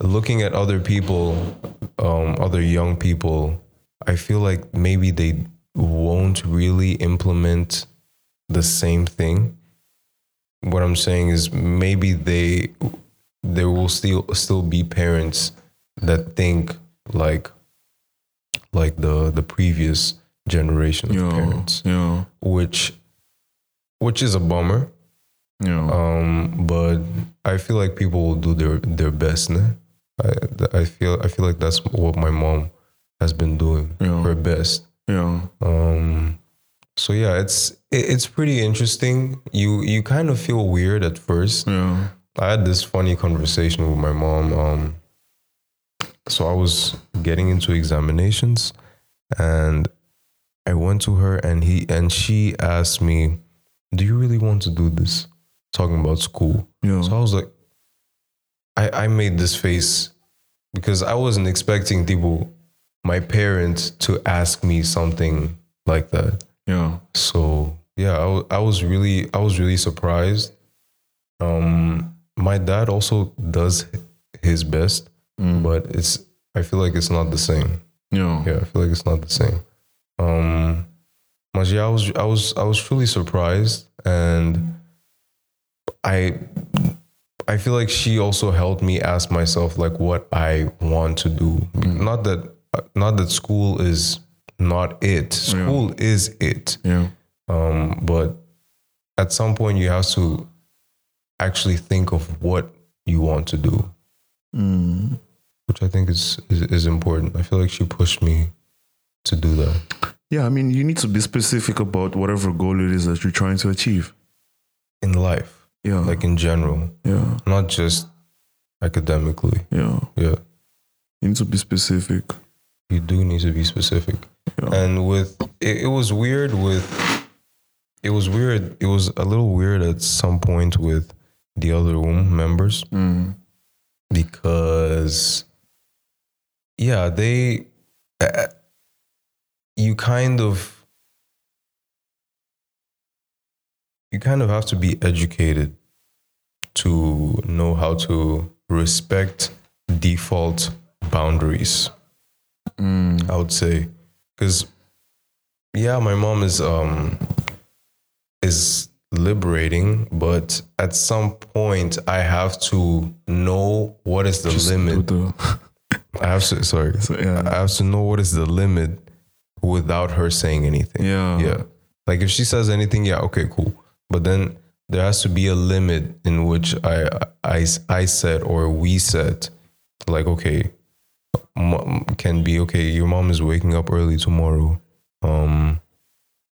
looking at other people, um, other young people, I feel like maybe they won't really implement the same thing. What I'm saying is maybe they there will still still be parents that think like like the the previous generation of yeah, parents, yeah, which which is a bummer. yeah. Um, but I feel like people will do their their best. Né? I I feel I feel like that's what my mom has been doing, Yeah. her best. yeah. Um, so yeah, it's it, it's pretty interesting. You you kind of feel weird at first. Yeah. I had this funny conversation with my mom. Um, so I was getting into examinations, and I went to her, and he and she asked me, "Do you really want to do this?" Talking about school. Yeah. So I was like, I I made this face because I wasn't expecting people, my parents, to ask me something like that. Yeah. So yeah, I, wa- I was really I was really surprised. Um, my dad also does his best, but it's I feel like it's not the same. Yeah. Yeah, I feel like it's not the same. Um, yeah, I was I was I was truly surprised, and I I feel like she also helped me ask myself like what I want to do. Not that not that school is not it. School is it. Yeah. Um, but at some point, you have to actually think of what you want to do, which I think is, is is important. I feel like she pushed me to do that. Yeah. I mean, you need to be specific about whatever goal it is that you're trying to achieve. in life, Yeah. like in general, yeah. not just academically. Yeah. Yeah, You need to be specific. you do need to be specific. Yeah. And with it, it was weird with it was weird. It was a little weird at some point with the other room members Mm. because yeah, they uh, you kind of you kind of have to be educated to know how to respect default boundaries. I would say because yeah, my mom is um is liberating, but at some point I have to know what is the Just limit. the- I have to sorry. yeah. I have to know what is the limit without her saying anything. Yeah. Yeah. Like if she says anything, yeah, okay, cool. But then there has to be a limit in which I I I said or we said like okay can be okay your mom is waking up early tomorrow. Um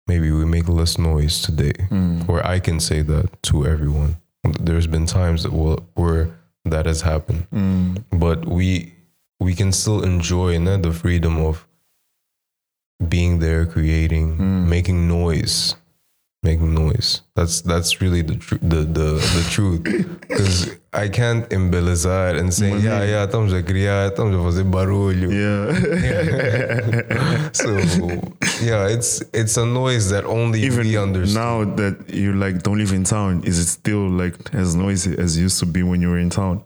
maybe we make less noise today. Hmm. Or i can say that to everyone. There's been times that will, where that has happened. Hmm. But we we can still enjoy the freedom of being there creating hmm. making noise making noise. That's that's really the tr- the the, the truth. <coughs> Because i can't embelezar and say yeah yeah estamos a criar estamos a fazer barulho. Yeah. <laughs> so yeah it's it's a noise that only Even we understand. now that you like don't live in town, is it still like as noisy as it used to be when you were in town?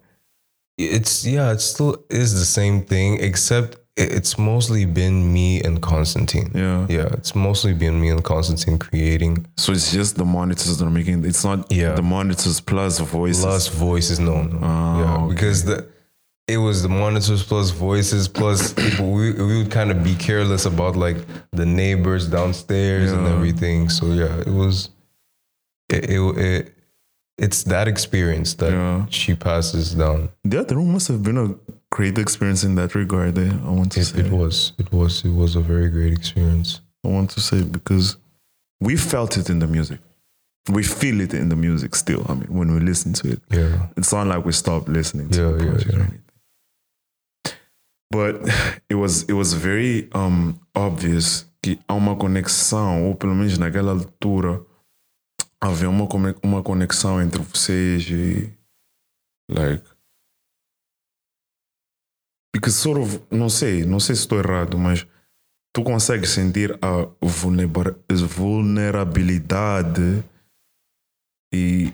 it's yeah it still is the same thing except it's mostly been me and constantine Yeah. yeah it's mostly been me and constantine creating So it's just the monitors that are making it's not Yeah. the monitors plus voices. plus voices no, no. Ah, yeah okay. because the it was the monitors plus voices plus <coughs> people. We, we would kind of be careless about like the neighbors downstairs and everything. So yeah, it was. It, it, it it's that experience that Yeah. she passes down. The other room must have been a great experience in that regard. Eh? I want to It, say. it was. It was. It was a very great experience. I want to say because we felt it in the music. We feel it in the music still. I mean, when we listen to it, Yeah. it's not like we stopped listening to Yeah, the yeah, project or yeah. anything. But it was it was very um, obvious que há uma conexão, ou pelo menos naquela altura havia uma, uma conexão entre vocês e like because sort of não sei, não sei se estou errado, mas tu consegues sentir a vulnera- vulnerabilidade e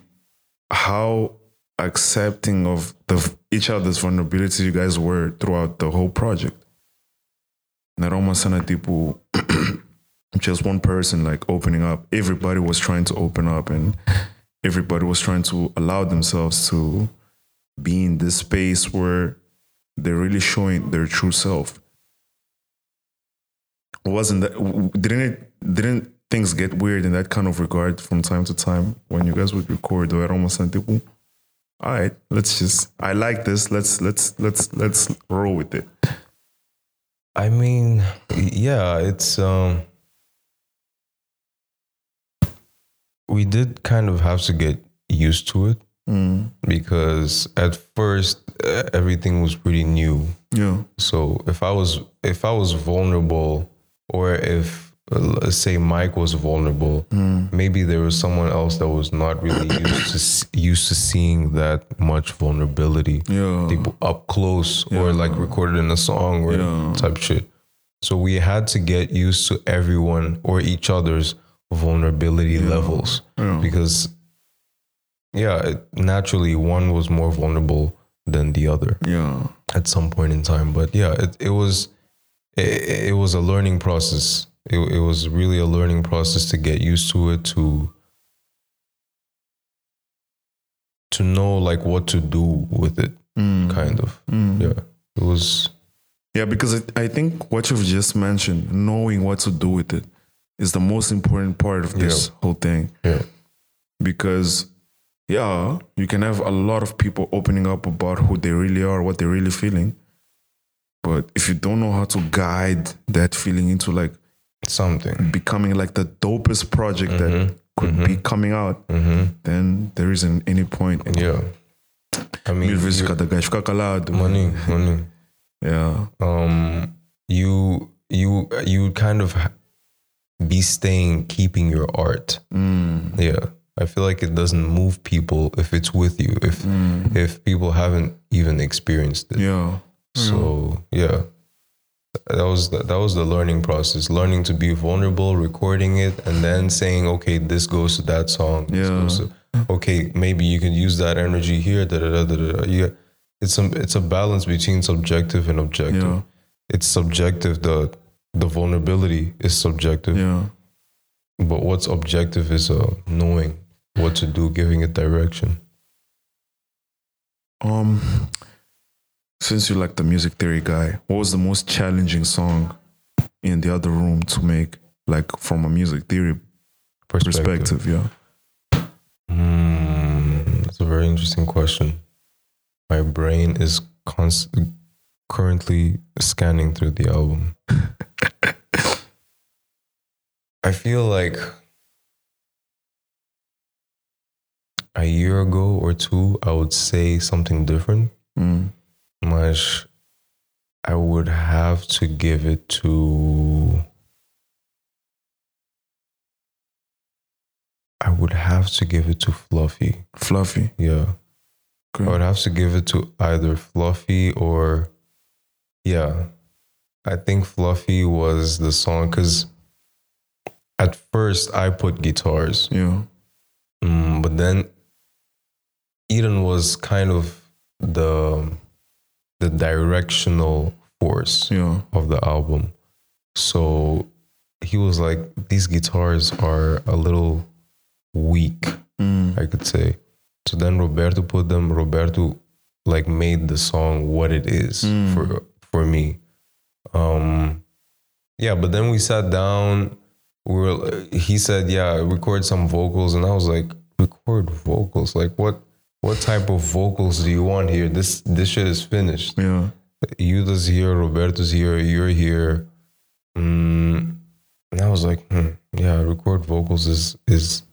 how accepting of the each other's vulnerabilities you guys were throughout the whole project. Não era uma cena tipo <clears throat> just one person like opening up. Everybody was trying to open up and everybody was trying to allow themselves to be in this space where they're really showing their true self. Wasn't that didn't it didn't things get weird in that kind of regard from time to time when you guys would record or almost tipo, all right, let's just I like this. Let's let's let's let's roll with it. I mean, yeah, it's um we did kind of have to get used to it because at first uh, everything was pretty new. Yeah. So if I was if I was vulnerable or if uh, let's say Mike was vulnerable, maybe there was someone else that was not really <coughs> used to used to seeing that much vulnerability Yeah. people up close or like recorded in a song or Yeah. type shit. So we had to get used to everyone or each other's vulnerability levels Yeah. because yeah, it, naturally one was more vulnerable than the other Yeah. at some point in time. But yeah, it, it was it, it was a learning process. It, it was really a learning process to get used to it to to know like what to do with it, mm. kind of. Mm. Yeah, it was. Yeah, because it, I think what you've just mentioned, knowing what to do with it, is the most important part of this whole thing. Yeah, Because, yeah, you can have a lot of people opening up about who they really are, what they're really feeling. But if you don't know how to guide that feeling into like something. becoming like the dopest project that mm-hmm. could mm-hmm. be coming out, mm-hmm. then there isn't any point in Yeah, I mean, you- cada gajo ficar calado. money, money. Yeah. um you you you kind of be staying keeping your art mm. yeah i feel like it doesn't move people if it's with you if if people haven't even experienced it Yeah. so yeah that was the, that was the learning process learning to be vulnerable recording it and then saying okay this goes to that song Yeah. to- okay maybe you can use that energy here da, da, da, da, da. yeah it's a it's a balance between subjective and objective Yeah. it's subjective the the vulnerability is subjective Yeah. but what's objective is uh, knowing what to do giving it direction Um, since you're like the music theory guy, what was the most challenging song in the other room to make, like from a music theory perspective, perspective? Yeah. Hmm, that's a very interesting question my brain is const- currently scanning through the album <laughs> i feel like a year ago or two i would say something different Mm. Mas I would have to give it to. I would have to give it to Fluffy. Fluffy. Yeah. I would have to give it to either Fluffy or. Yeah. I think Fluffy was the song because at first I put guitars. Yeah. Mm, but then Eden was kind of the the directional force Yeah. of the album. So he was like, these guitars are a little weak, Mm. I could say. So then Roberto put them. Roberto like made the song what it is for for me. Um, yeah, but then we sat down. We were. He said, "Yeah, record some vocals," and I was like, "Record vocals? Like what? What type of vocals do you want here? This this shit is finished. Yeah. Yuda's here, Roberto's here, you're here." Mm, and I was like, hmm, "Yeah, record vocals is is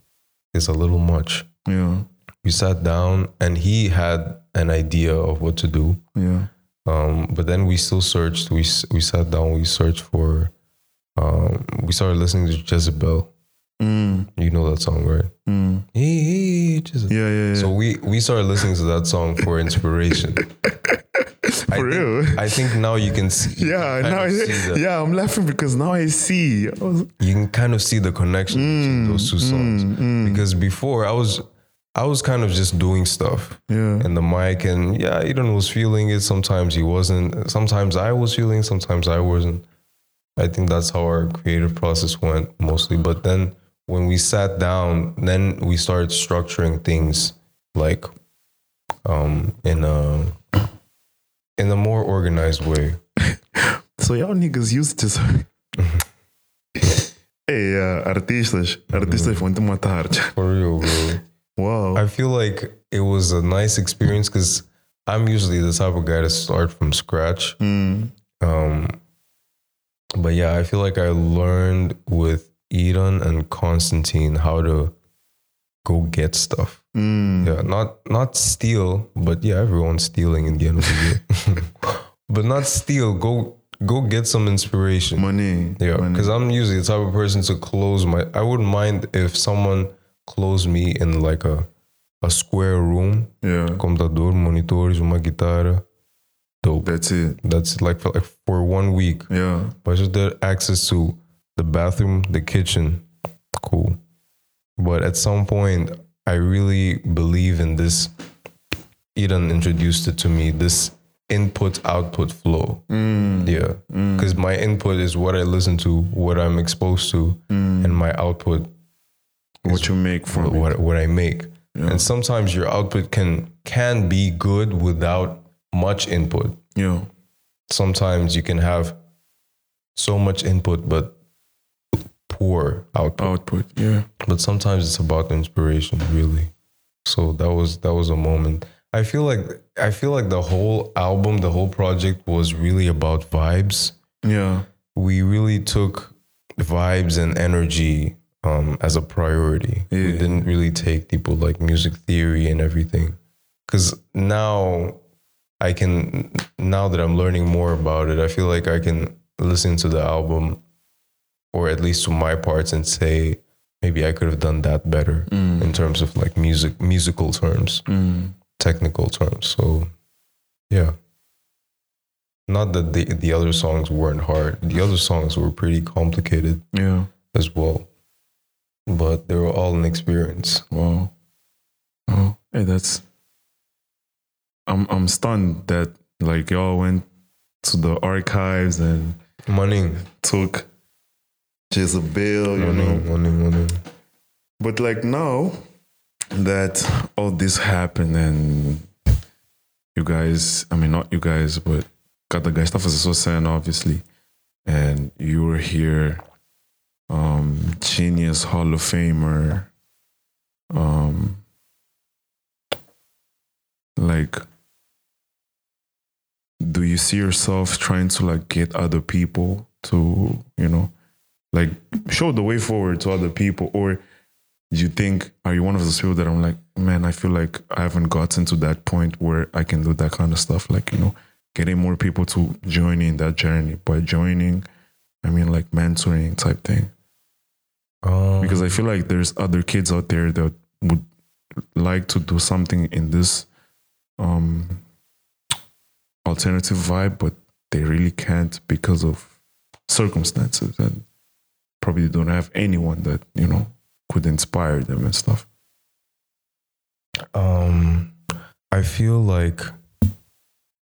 is a little much." Yeah. We sat down, and he had an idea of what to do. Yeah. Um, but then we still searched. We we sat down. We searched for. Um, we started listening to Jezebel. Mm. You know that song, right? Mm. Hey, hey, Jezebel. Yeah, yeah, yeah. So we we started listening to that song for inspiration. <laughs> I For think, real? I think now you can see. yeah, now of see yeah, I'm laughing because now I see. I was, You can kind of see the connection between those two songs. Because before I was, I was kind of just doing stuff. yeah. and the mic and yeah Eden was feeling it sometimes he wasn't sometimes I was feeling sometimes I wasn't I think that's how our creative process went mostly but then when we sat down then we started structuring things like um in a in a more organized way <laughs> So y'all niggas used to. <laughs> hey, uh, artistas. Artistas te matar. <laughs> for real bro Wow. I feel like it was a nice experience because I'm usually the type of guy to start from scratch Mm. Um, but yeah, I feel like I learned with Eden and Constantine how to go get stuff. Mm. Yeah, not not steal, but yeah, everyone's stealing in the end of the <laughs> but not steal. Go go get some inspiration. Money. Yeah, because I'm usually the type of person to close my. I wouldn't mind if someone closed me in like a a square room, Yeah. computador, monitores, uma guitarra. Dope. That's it. That's like for like for one week. Yeah. But just the access to the bathroom, the kitchen, cool. But at some point, I really believe in this. Eden introduced it to me. This input output flow. Mm. Yeah, because my input is what I listen to, what I'm exposed to, and my output What you make from it. what what I make. And sometimes your output can can be good without much input. Yeah. Sometimes you can have so much input but poor output. Output. Yeah. But sometimes it's about inspiration, really. So that was that was a moment. I feel like I feel like the whole album, the whole project was really about vibes. Yeah. We really took vibes and energy um, as a priority. We didn't really take people like music theory and everything. Because now I can, now that I'm learning more about it, I feel like I can listen to the album or at least to my parts and say, maybe I could have done that better in terms of like music, musical terms, Mm. technical terms. So, yeah. Not that the the other songs weren't hard. The other songs were pretty complicated Yeah. as well, but they were all an experience. Wow. Oh, hey, that's. I'm I'm stunned that like y'all went to the archives and Money, took Jezebel, you know. money, money. But like now that all this happened and you guys, I mean not you guys, but cada guy stuff fazendo so cena, obviously. And you were here, um, genius Hall of Famer. Um like do you see yourself trying to like get other people to, you know, like show the way forward to other people or do you think are you one of those people that I'm like, man, I feel like I haven't gotten to that point where I can do that kind of stuff, like you know, getting more people to join in that journey by joining, I mean like mentoring type thing. Um, Because I feel like there's other kids out there that would like to do something in this um alternative vibe, but they really can't because of circumstances and probably don't have anyone that, you know, could inspire them and stuff. Um, I feel like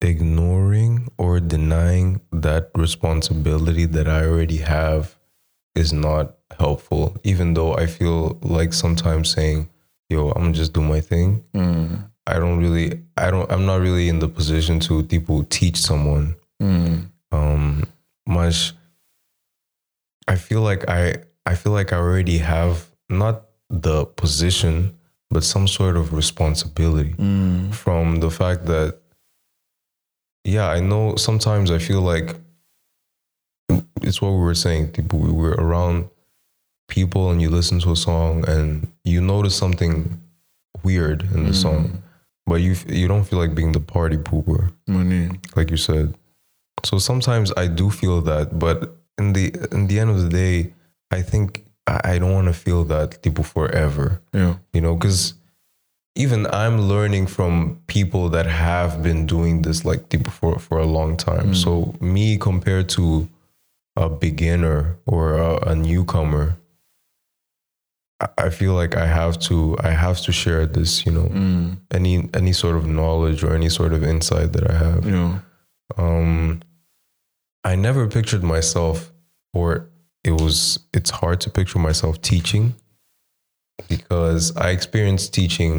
ignoring or denying that responsibility that I already have is not helpful. Even though I feel like sometimes saying, "Yo, I'm gonna just do my thing," I don't really I don't I'm not really in the position to people teach someone. Um much I feel like I I feel like I already have not the position but some sort of responsibility mm. from the fact that yeah, I know sometimes I feel like it's what we were saying. People, we were around people and you listen to a song and you notice something weird in the mm. song, but you you don't feel like being the party pooper, Money. like you said. So sometimes I do feel that, but in the in the end of the day, I think I, I don't want to feel that people forever. Yeah. you know because even i'm learning from people that have been doing this like the- for for a long time. So me compared to a beginner or a, a newcomer I- i feel like i have to i have to share this you know any any sort of knowledge or any sort of insight that i have. Yeah. um i never pictured myself or it was it's hard to picture myself teaching because i experienced teaching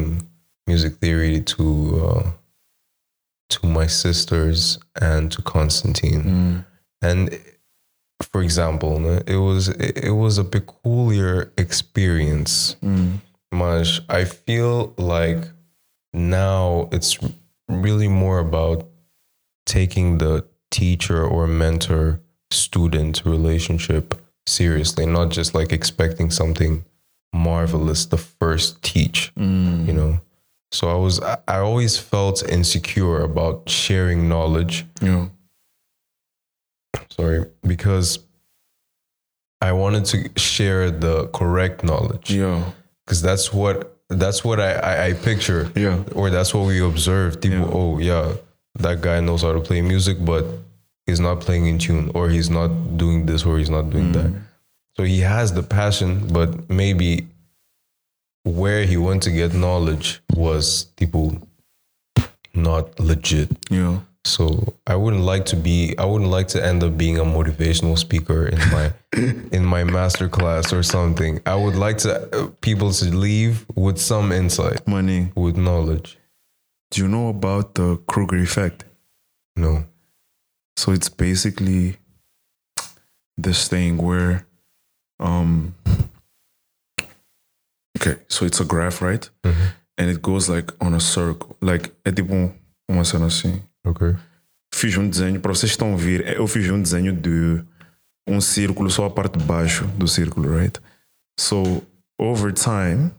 music theory to uh, to my sisters and to constantine. And for example it was it was a peculiar experience. Much i feel like now it's really more about taking the teacher or mentor student relationship seriously, not just like expecting something marvelous the first teach, mm. you know. So I was I I always felt insecure about sharing knowledge. Yeah. Sorry, because I wanted to share the correct knowledge Yeah. because that's what that's what I, I, I picture. Yeah. Or that's what we observe. People, Yeah. oh yeah, that guy knows how to play music, but he's not playing in tune, or he's not doing this, or he's not doing that. So he has the passion, but maybe where he went to get knowledge was people not legit. Yeah. So I wouldn't like to be I wouldn't like to end up being a motivational speaker in my <laughs> in my master class or something. I would like to uh, people to leave with some insight, Money. with knowledge. Do you know about the Kruger effect? No. So it's basically this thing where um okay, so it's a graph, right? And it goes like on a circle. Like é tipo uma cena assim. Okay. Fiz um desenho, para vocês estão a ouvir, eu fiz um desenho de um círculo, só a parte de baixo do círculo, right? So over time,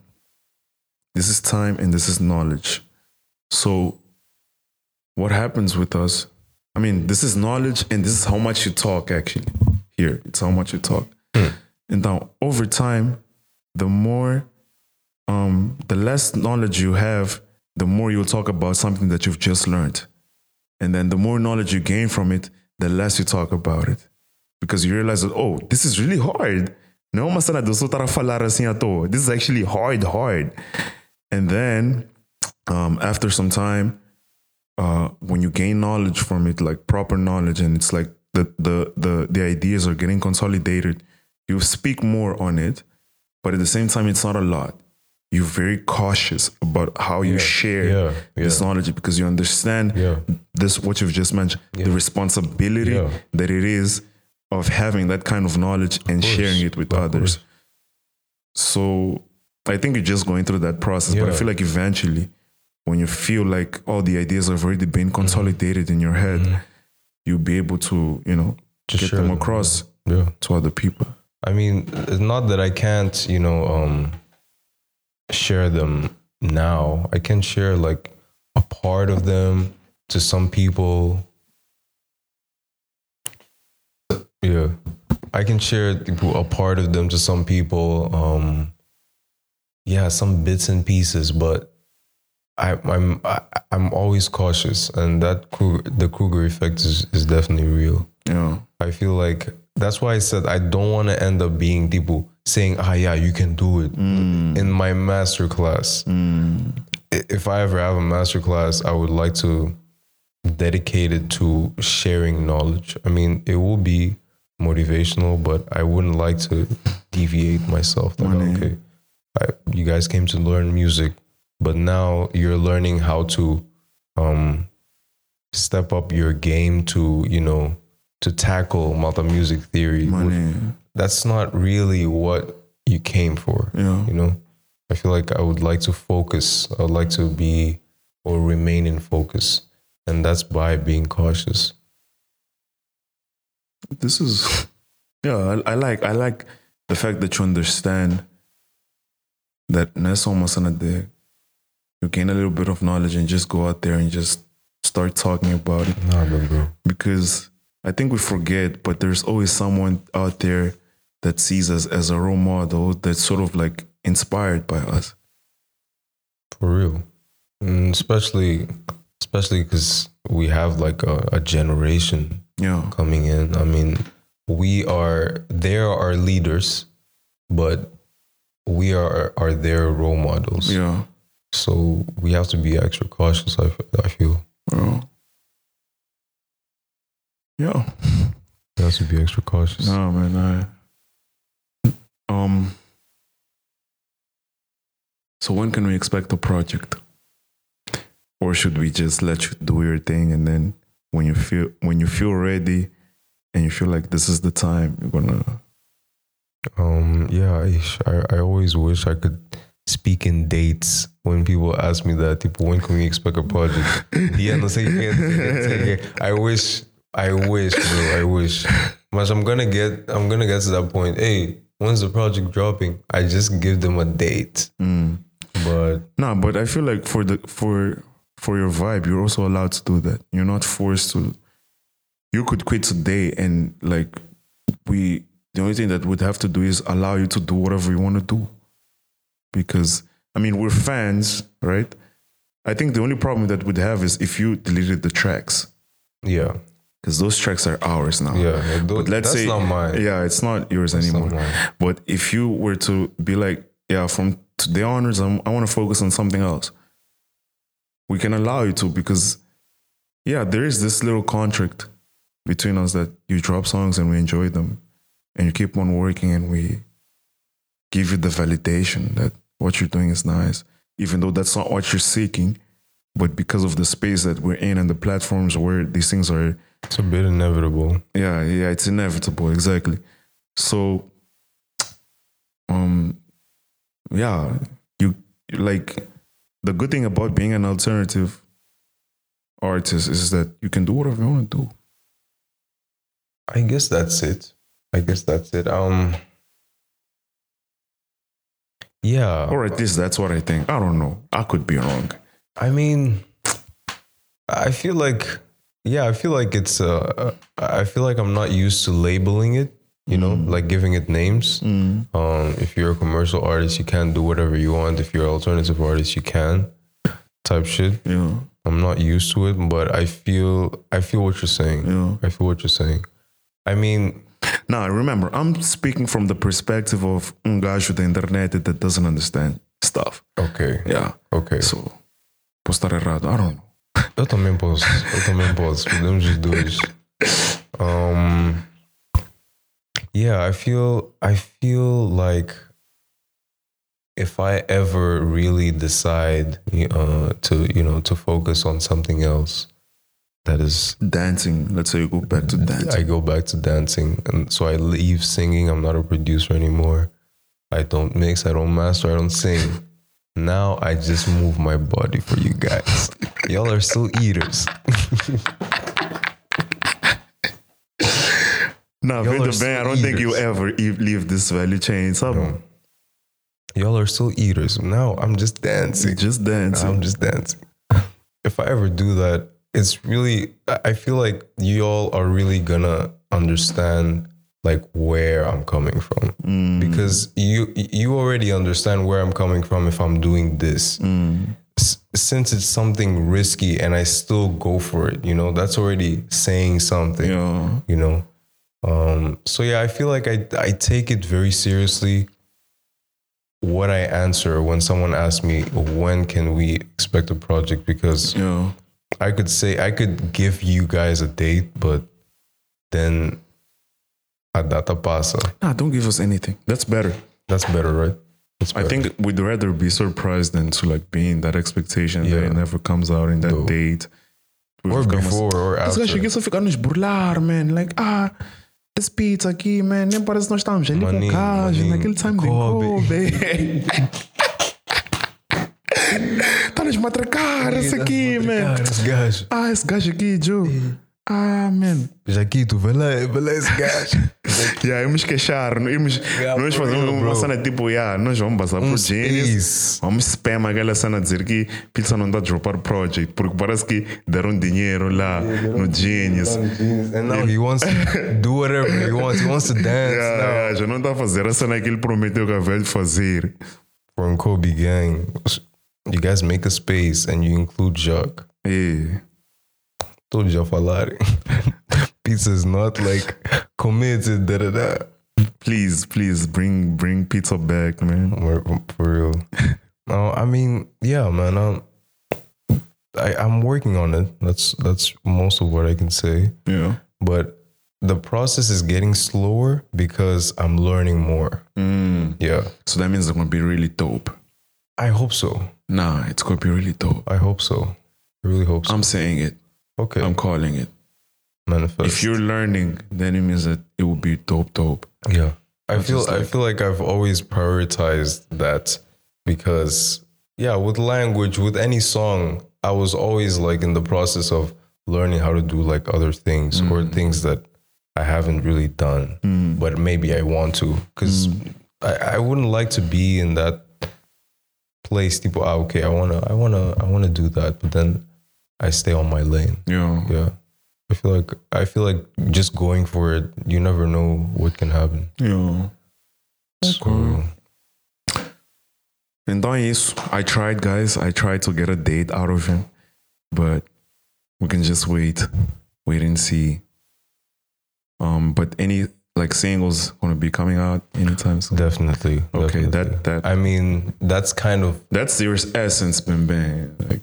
this is time and this is knowledge. So what happens with us? I mean, this is knowledge and this is how much you talk actually. Here, it's how much you talk. And now over time, the more um the less knowledge you have, the more you'll talk about something that you've just learned. And then the more knowledge you gain from it, the less you talk about it. Because you realize that, oh, this is really hard. Não é uma cena de eu só estar a falar assim à toa. This is actually hard, hard. And then, um, after some time, uh, when you gain knowledge from it, like proper knowledge, and it's like the, the, the, the ideas are getting consolidated, you speak more on it, but at the same time, it's not a lot. You're very cautious about how you share Yeah, this knowledge because you understand Yeah. this what you've just mentioned the responsibility Yeah. that it is of having that kind of knowledge and sharing it with others course. so i think you're just going through that process but i feel like eventually when you feel like all the ideas have already been Mm-hmm. consolidated in your head you'll be able to you know Just get them, across Yeah. to other people I mean, it's not that I can't, you know, um, share them now. I can share like a part of them to some people. Yeah, I can share a part of them to some people. Um, yeah, some bits and pieces, but I, I'm I, I'm always cautious, and that Kruger, the Kruger effect is, is definitely real. yeah I feel like that's why I said I don't want to end up being people saying, "Ah, yeah, you can do it." In my master class, I- if I ever have a master class, I would like to dedicate it to sharing knowledge. I mean, it will be motivational, but I wouldn't like to deviate myself. Like, okay, I, you guys came to learn music. But now you're learning how to um, step up your game to you know to tackle multi music theory. Money. That's not really what you came for. Yeah. You know, I feel like I would like to focus. I would like to be or remain in focus, and that's by being cautious. This is <laughs> yeah, I, I like I like the fact that you understand that that's almost on day. You gain a little bit of knowledge and just go out there and just start talking about it. Nah, but bro. because I think we forget, but there's always someone out there that sees us as a role model that's sort of like inspired by us. For real. And especially especially because we have like a, a generation Yeah. coming in. I mean, we are they are our leaders, but we are are their role models. Yeah. So we have to be extra cautious. I, f- I feel Well, yeah. we have to be extra cautious. No, man. I, um. So when can we expect a project? Or should we just let you do your thing and then when you feel when you feel ready and you feel like this is the time you're gonna Um, yeah, I, I I always wish I could speak in dates when people ask me that. People, when can we expect a project? yeah, no quê. I wish, I wish, bro, I wish. But I'm gonna get, I'm gonna get to that point. Hey, when's the project dropping? I just give them a date. Mm. But No, but I feel like for the for for your vibe, you're also allowed to do that. You're not forced to. You could quit today, and like we, the only thing that would have to do is allow you to do whatever you want to do. Because I mean, we're fans, right? I think the only problem that would have is if you deleted the tracks, yeah, because those tracks are ours now. yeah. like, tho- But let's that's say, not mine. yeah, it's not yours not anymore. mine. But if you were to be like, yeah, from today onwards, I'm, I want to focus on something else, we can allow you to because, yeah, there is this little contract between us that you drop songs and we enjoy them and you keep on working and we give you the validation that what you're doing is nice, even though that's not what you're seeking. But because of the space that we're in and the platforms where these things are It's a bit inevitable. yeah, yeah, it's inevitable, exactly. So, um, yeah, you like the good thing about being an alternative artist is that you can do whatever you want to do. I guess that's it. I guess that's it. Um. Yeah. Or at least that's what I think. I don't know. I could be wrong. I mean, I feel like, yeah, I feel like it's, uh, I feel like I'm not used to labeling it, you know, like giving it names. Um, if you're a commercial artist, you can do whatever you want. If you're an alternative artist, you can type shit. Yeah, I'm not used to it, but I feel, I feel what you're saying. yeah. I feel what you're saying. I mean, Now remember, I'm speaking from the perspective of um da internet that doesn't understand stuff. okay, Yeah. okay. So, posso estar errado. I don't know. Eu também posso, eu também posso. Podemos os dois. Um, yeah, I feel I feel like if I ever really decide uh, to you know to focus on something else, that is Dancing. Let's say you go back to dancing. I go back to dancing, and so I leave singing. I'm not a producer anymore. I don't mix. I don't master. I don't sing. Now I just move my body for you guys. Y'all are still eaters. <laughs> No, Y'all I don't think you eaters. ever leave this value chain. Sabe? Y'all are still eaters. Now I'm just dancing. Just dancing. I'm just dancing. If I ever do that, it's really. I feel like y'all are really gonna understand like where I'm coming from because you you already understand where I'm coming from if I'm doing this. S- since it's something risky and I still go for it, you know, that's already saying something yeah. you know um so yeah i feel like i i take it very seriously what i answer when someone asks me when can we expect a project because Yeah. I could say i could give you guys a date but then a data pasa Nah, don't give us anything. That's better. that's better right It's I think we'd rather be surprised than to like be in that expectation that it never comes out in that Dope. date. or Ficamos- before or Esse after. gajo aqui só fica a nos burlar, man. Like, ah, esse pizza aqui, man. Nem parece que nós estamos ali com Maninho, o gajo naquele time de Kobe. <laughs> <laughs> Tá nos matracar esse aqui, man. Cara, esse gajo. Ah, esse gajo aqui, Joe. Ah, man. Jaquito, vai lá, vai lá esse gajo. <laughs> Yeah, íamos queixar, íamos, Yeah, nós fazemos real, uma cena tipo, yeah, nós vamos passar Um por Genius, vamos spam aquela cena a dizer que pizza não dá a dropar project, porque parece que deram dinheiro lá no Genius. And now he wants to do whatever he wants. He wants to dance <laughs> Yeah, yeah, já não está a fazer a cena que ele prometeu que havia de fazer. From Kobe Gang, you guys make a space and you include Jacques. Yeah. Told you falarem. <laughs> Pizza is not like committed, da da da. Please, please bring bring pizza back, man. For, for real. No, I mean, yeah, man. Um, I, I'm working on it. That's that's most of what I can say. Yeah. But the process is getting slower because I'm learning more. Mm. Yeah, So that means it's gonna be really dope. I hope so. Nah, it's gonna be really dope. I hope so. I really hope so. I'm saying it. okay, I'm calling it. manifest. If you're learning, then it means that it will be dope, dope. Yeah. I feel is I like- feel like I've always prioritized that because yeah, with language, with any song, I was always like in the process of learning how to do like other things or mm. things that I haven't really done, mm. but maybe I want to because mm. I, I wouldn't like to be in that place. People, ah, okay, I wanna, I wanna, I wanna do that, but then I stay on my lane. Yeah. Yeah. I feel like I feel like just going for it, you never know what can happen. Yeah. So, Então é isso. I tried, guys. I tried to get a date out of him, but we can just wait, wait and see. Um, but any like singles gonna be coming out anytime soon. definitely. Okay, definitely. that that I mean, that's kind of that's your essence, Bim Bam. Like,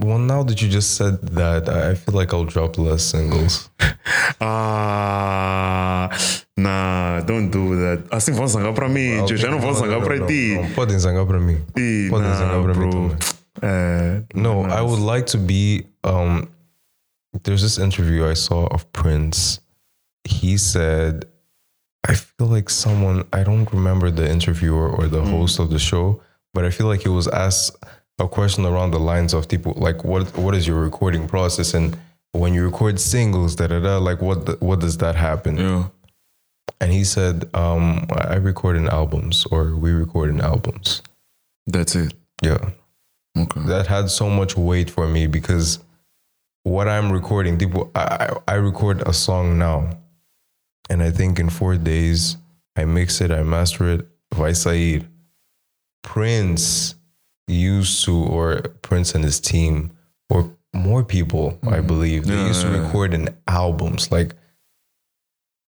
well. Now that you just said that, I feel like I'll drop less singles. <laughs> ah, nah, don't do that. Assim vão zangar pra mim, tio. Já não vão zangar pra ti. Podem zangar para mim. Podem zangar para também. É, No, I would like to be. Um, there's this interview I saw of Prince. He said, I feel like someone, I don't remember the interviewer or the host of the show, but I feel like he was asked a question around the lines of people like, what what is your recording process? And when you record singles, da da da, like what the, what does that happen? Yeah. And he said, um, I record in albums or we record in albums. That's it. Yeah Okay. that had so much weight for me because what I'm recording, people, I I record a song now, and I think in four days I mix it, I master it. Vaisaid, Prince used to, or Prince and his team, or more people, I mm-hmm. believe, they Yeah, used to yeah, yeah. record in albums. Like,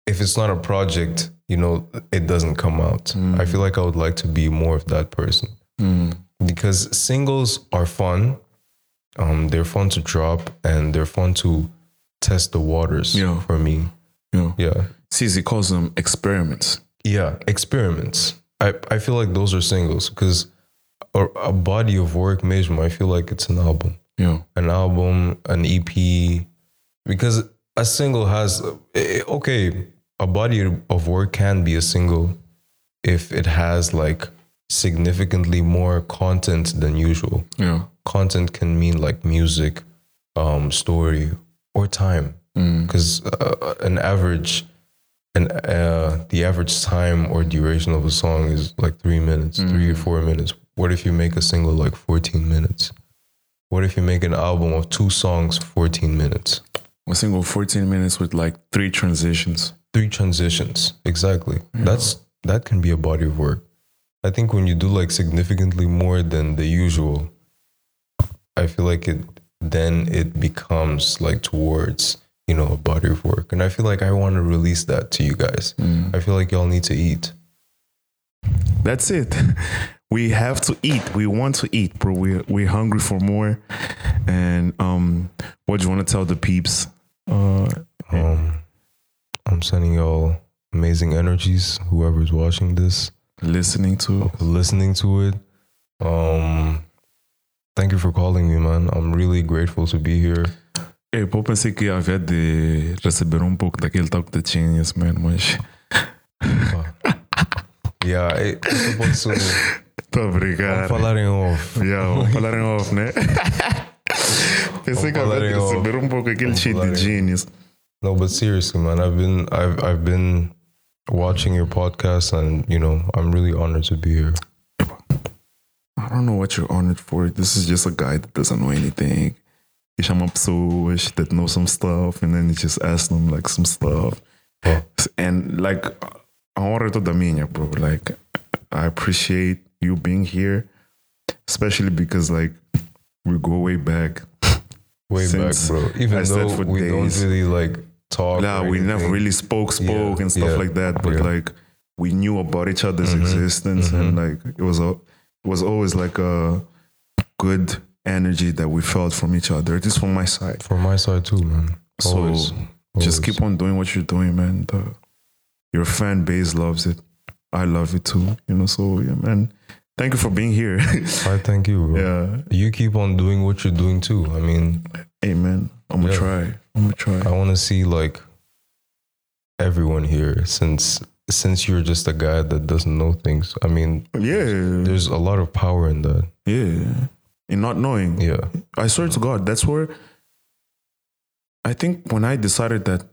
if it's not a project, you know, it doesn't come out. Mm. I feel like I would like to be more of that person mm. because singles are fun. Um, they're fun to drop and they're fun to test the waters Yeah. for me. Yeah. Yeah. CZ calls them experiments. Yeah. Experiments. I, I feel like those are singles because a, a body of work, mesmo, I feel like it's an album. Yeah. An album, an EP, because a single has, eh, okay, a body of work can be a single if it has like significantly more content than usual. Yeah. content can mean like music, um, story, or time. Because uh, an average, an uh, the average time or duration of a song is like three minutes, three or four minutes. What if you make a single like fourteen minutes? What if you make an album of two songs, fourteen minutes? A single 14 minutes with like three transitions. Three transitions, exactly. That's that can be a body of work. I think when you do like significantly more than the usual, I feel like it then it becomes like towards you know a body of work, and I feel like I want to release that to you guys. I feel like y'all need to eat. That's it. We have to eat. We want to eat, bro. We we're hungry for more. And um, what do you want to tell the peeps? Uh, Um, I'm sending y'all amazing energies. Whoever's watching this, listening to. listening to it. Um, thank you for calling me, man. I'm really grateful to be here. Ei, pô, pensei que havia de receber um pouco daquele toque de genius, man, mas. Yeah, eu eu posso Tô obrigado. falar em off. Yeah, vamos falar em off, né? <laughs> pensei que Vamos havia de off. receber um pouco aquele Vamos de genius. No, but seriously, man, I've been I've I've been watching your podcast, and you know, I'm really honored to be here. I don't know what you're honored for. This is just a guy that doesn't know anything. He chama pessoas that know some stuff and then he just asks them like some stuff. Oh. And like, a honra toda minha, bro. Like, I appreciate you being here, especially because like we go way back. Way Since back, bro. Even I though for we days. don't really like talk. Yeah, we never really spoke, spoke Yeah, and stuff yeah, like that. But yeah. Mm-hmm. like, we knew about each other's existence, and like, it was a, it was always like a good energy that we felt from each other. Just from my side. From my side too, man. So Always. just keep on doing what you're doing, man. The, your fan base loves it. I love it too. You know, so yeah, man. Thank you for being here. I thank you, bro. yeah. You keep on doing what you're doing too. I mean, Hey, man. I'm gonna Yeah. try. I'm gonna try. I want to see like everyone here since since you're just a guy that doesn't know things. I mean, yeah. there's a lot of power in that. Yeah. In not knowing. Yeah. I swear to God, that's where I think when I decided that,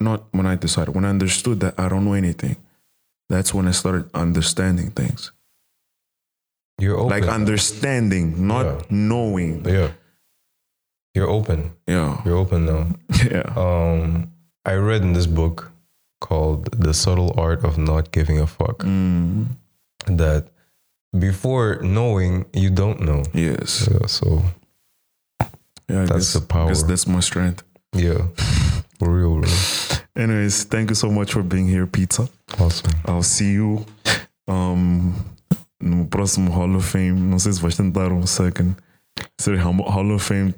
not when I decided, when I understood that I don't know anything, that's when I started understanding things. You're open. Like understanding, not Yeah. knowing. yeah. You're open. Yeah. You're open now. <laughs> Yeah. Um, I read in this book called The Subtle Art of Not Giving a Fuck Mm, that before knowing, you don't know. yes. Yeah, so Yeah, That's guess, the power. Guess that's my strength. yeah, for real, bro. Anyways, thank you so much for being here, Pizza. Awesome. I'll see you um, no próximo Hall of Fame. Não sei se vais tentar um second. Ser Hall Hall of Fame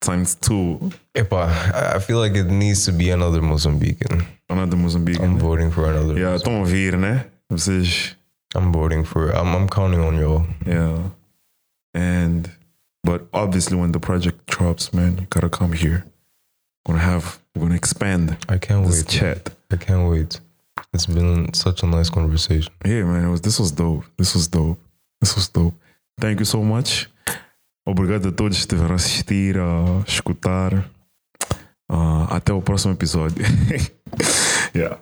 times two. Epa, I- feel like it needs to be another Mozambican. Another Mozambique. I'm voting for another. Yeah, estão a ouvir, né? Vocês. I'm voting for. I'm, I'm counting on y'all. Yeah. And, but obviously, when the project drops, man, you gotta come here. Gonna have, we're gonna expand I can't this wait. chat. I can't wait. It's been such a nice conversation. Yeah, man, it was, this was dope. This was dope. This was dope. Thank you so much. Obrigado a todos que estiveram a assistir, a escutar. Ah, até o próximo episódio. <laughs> yeah.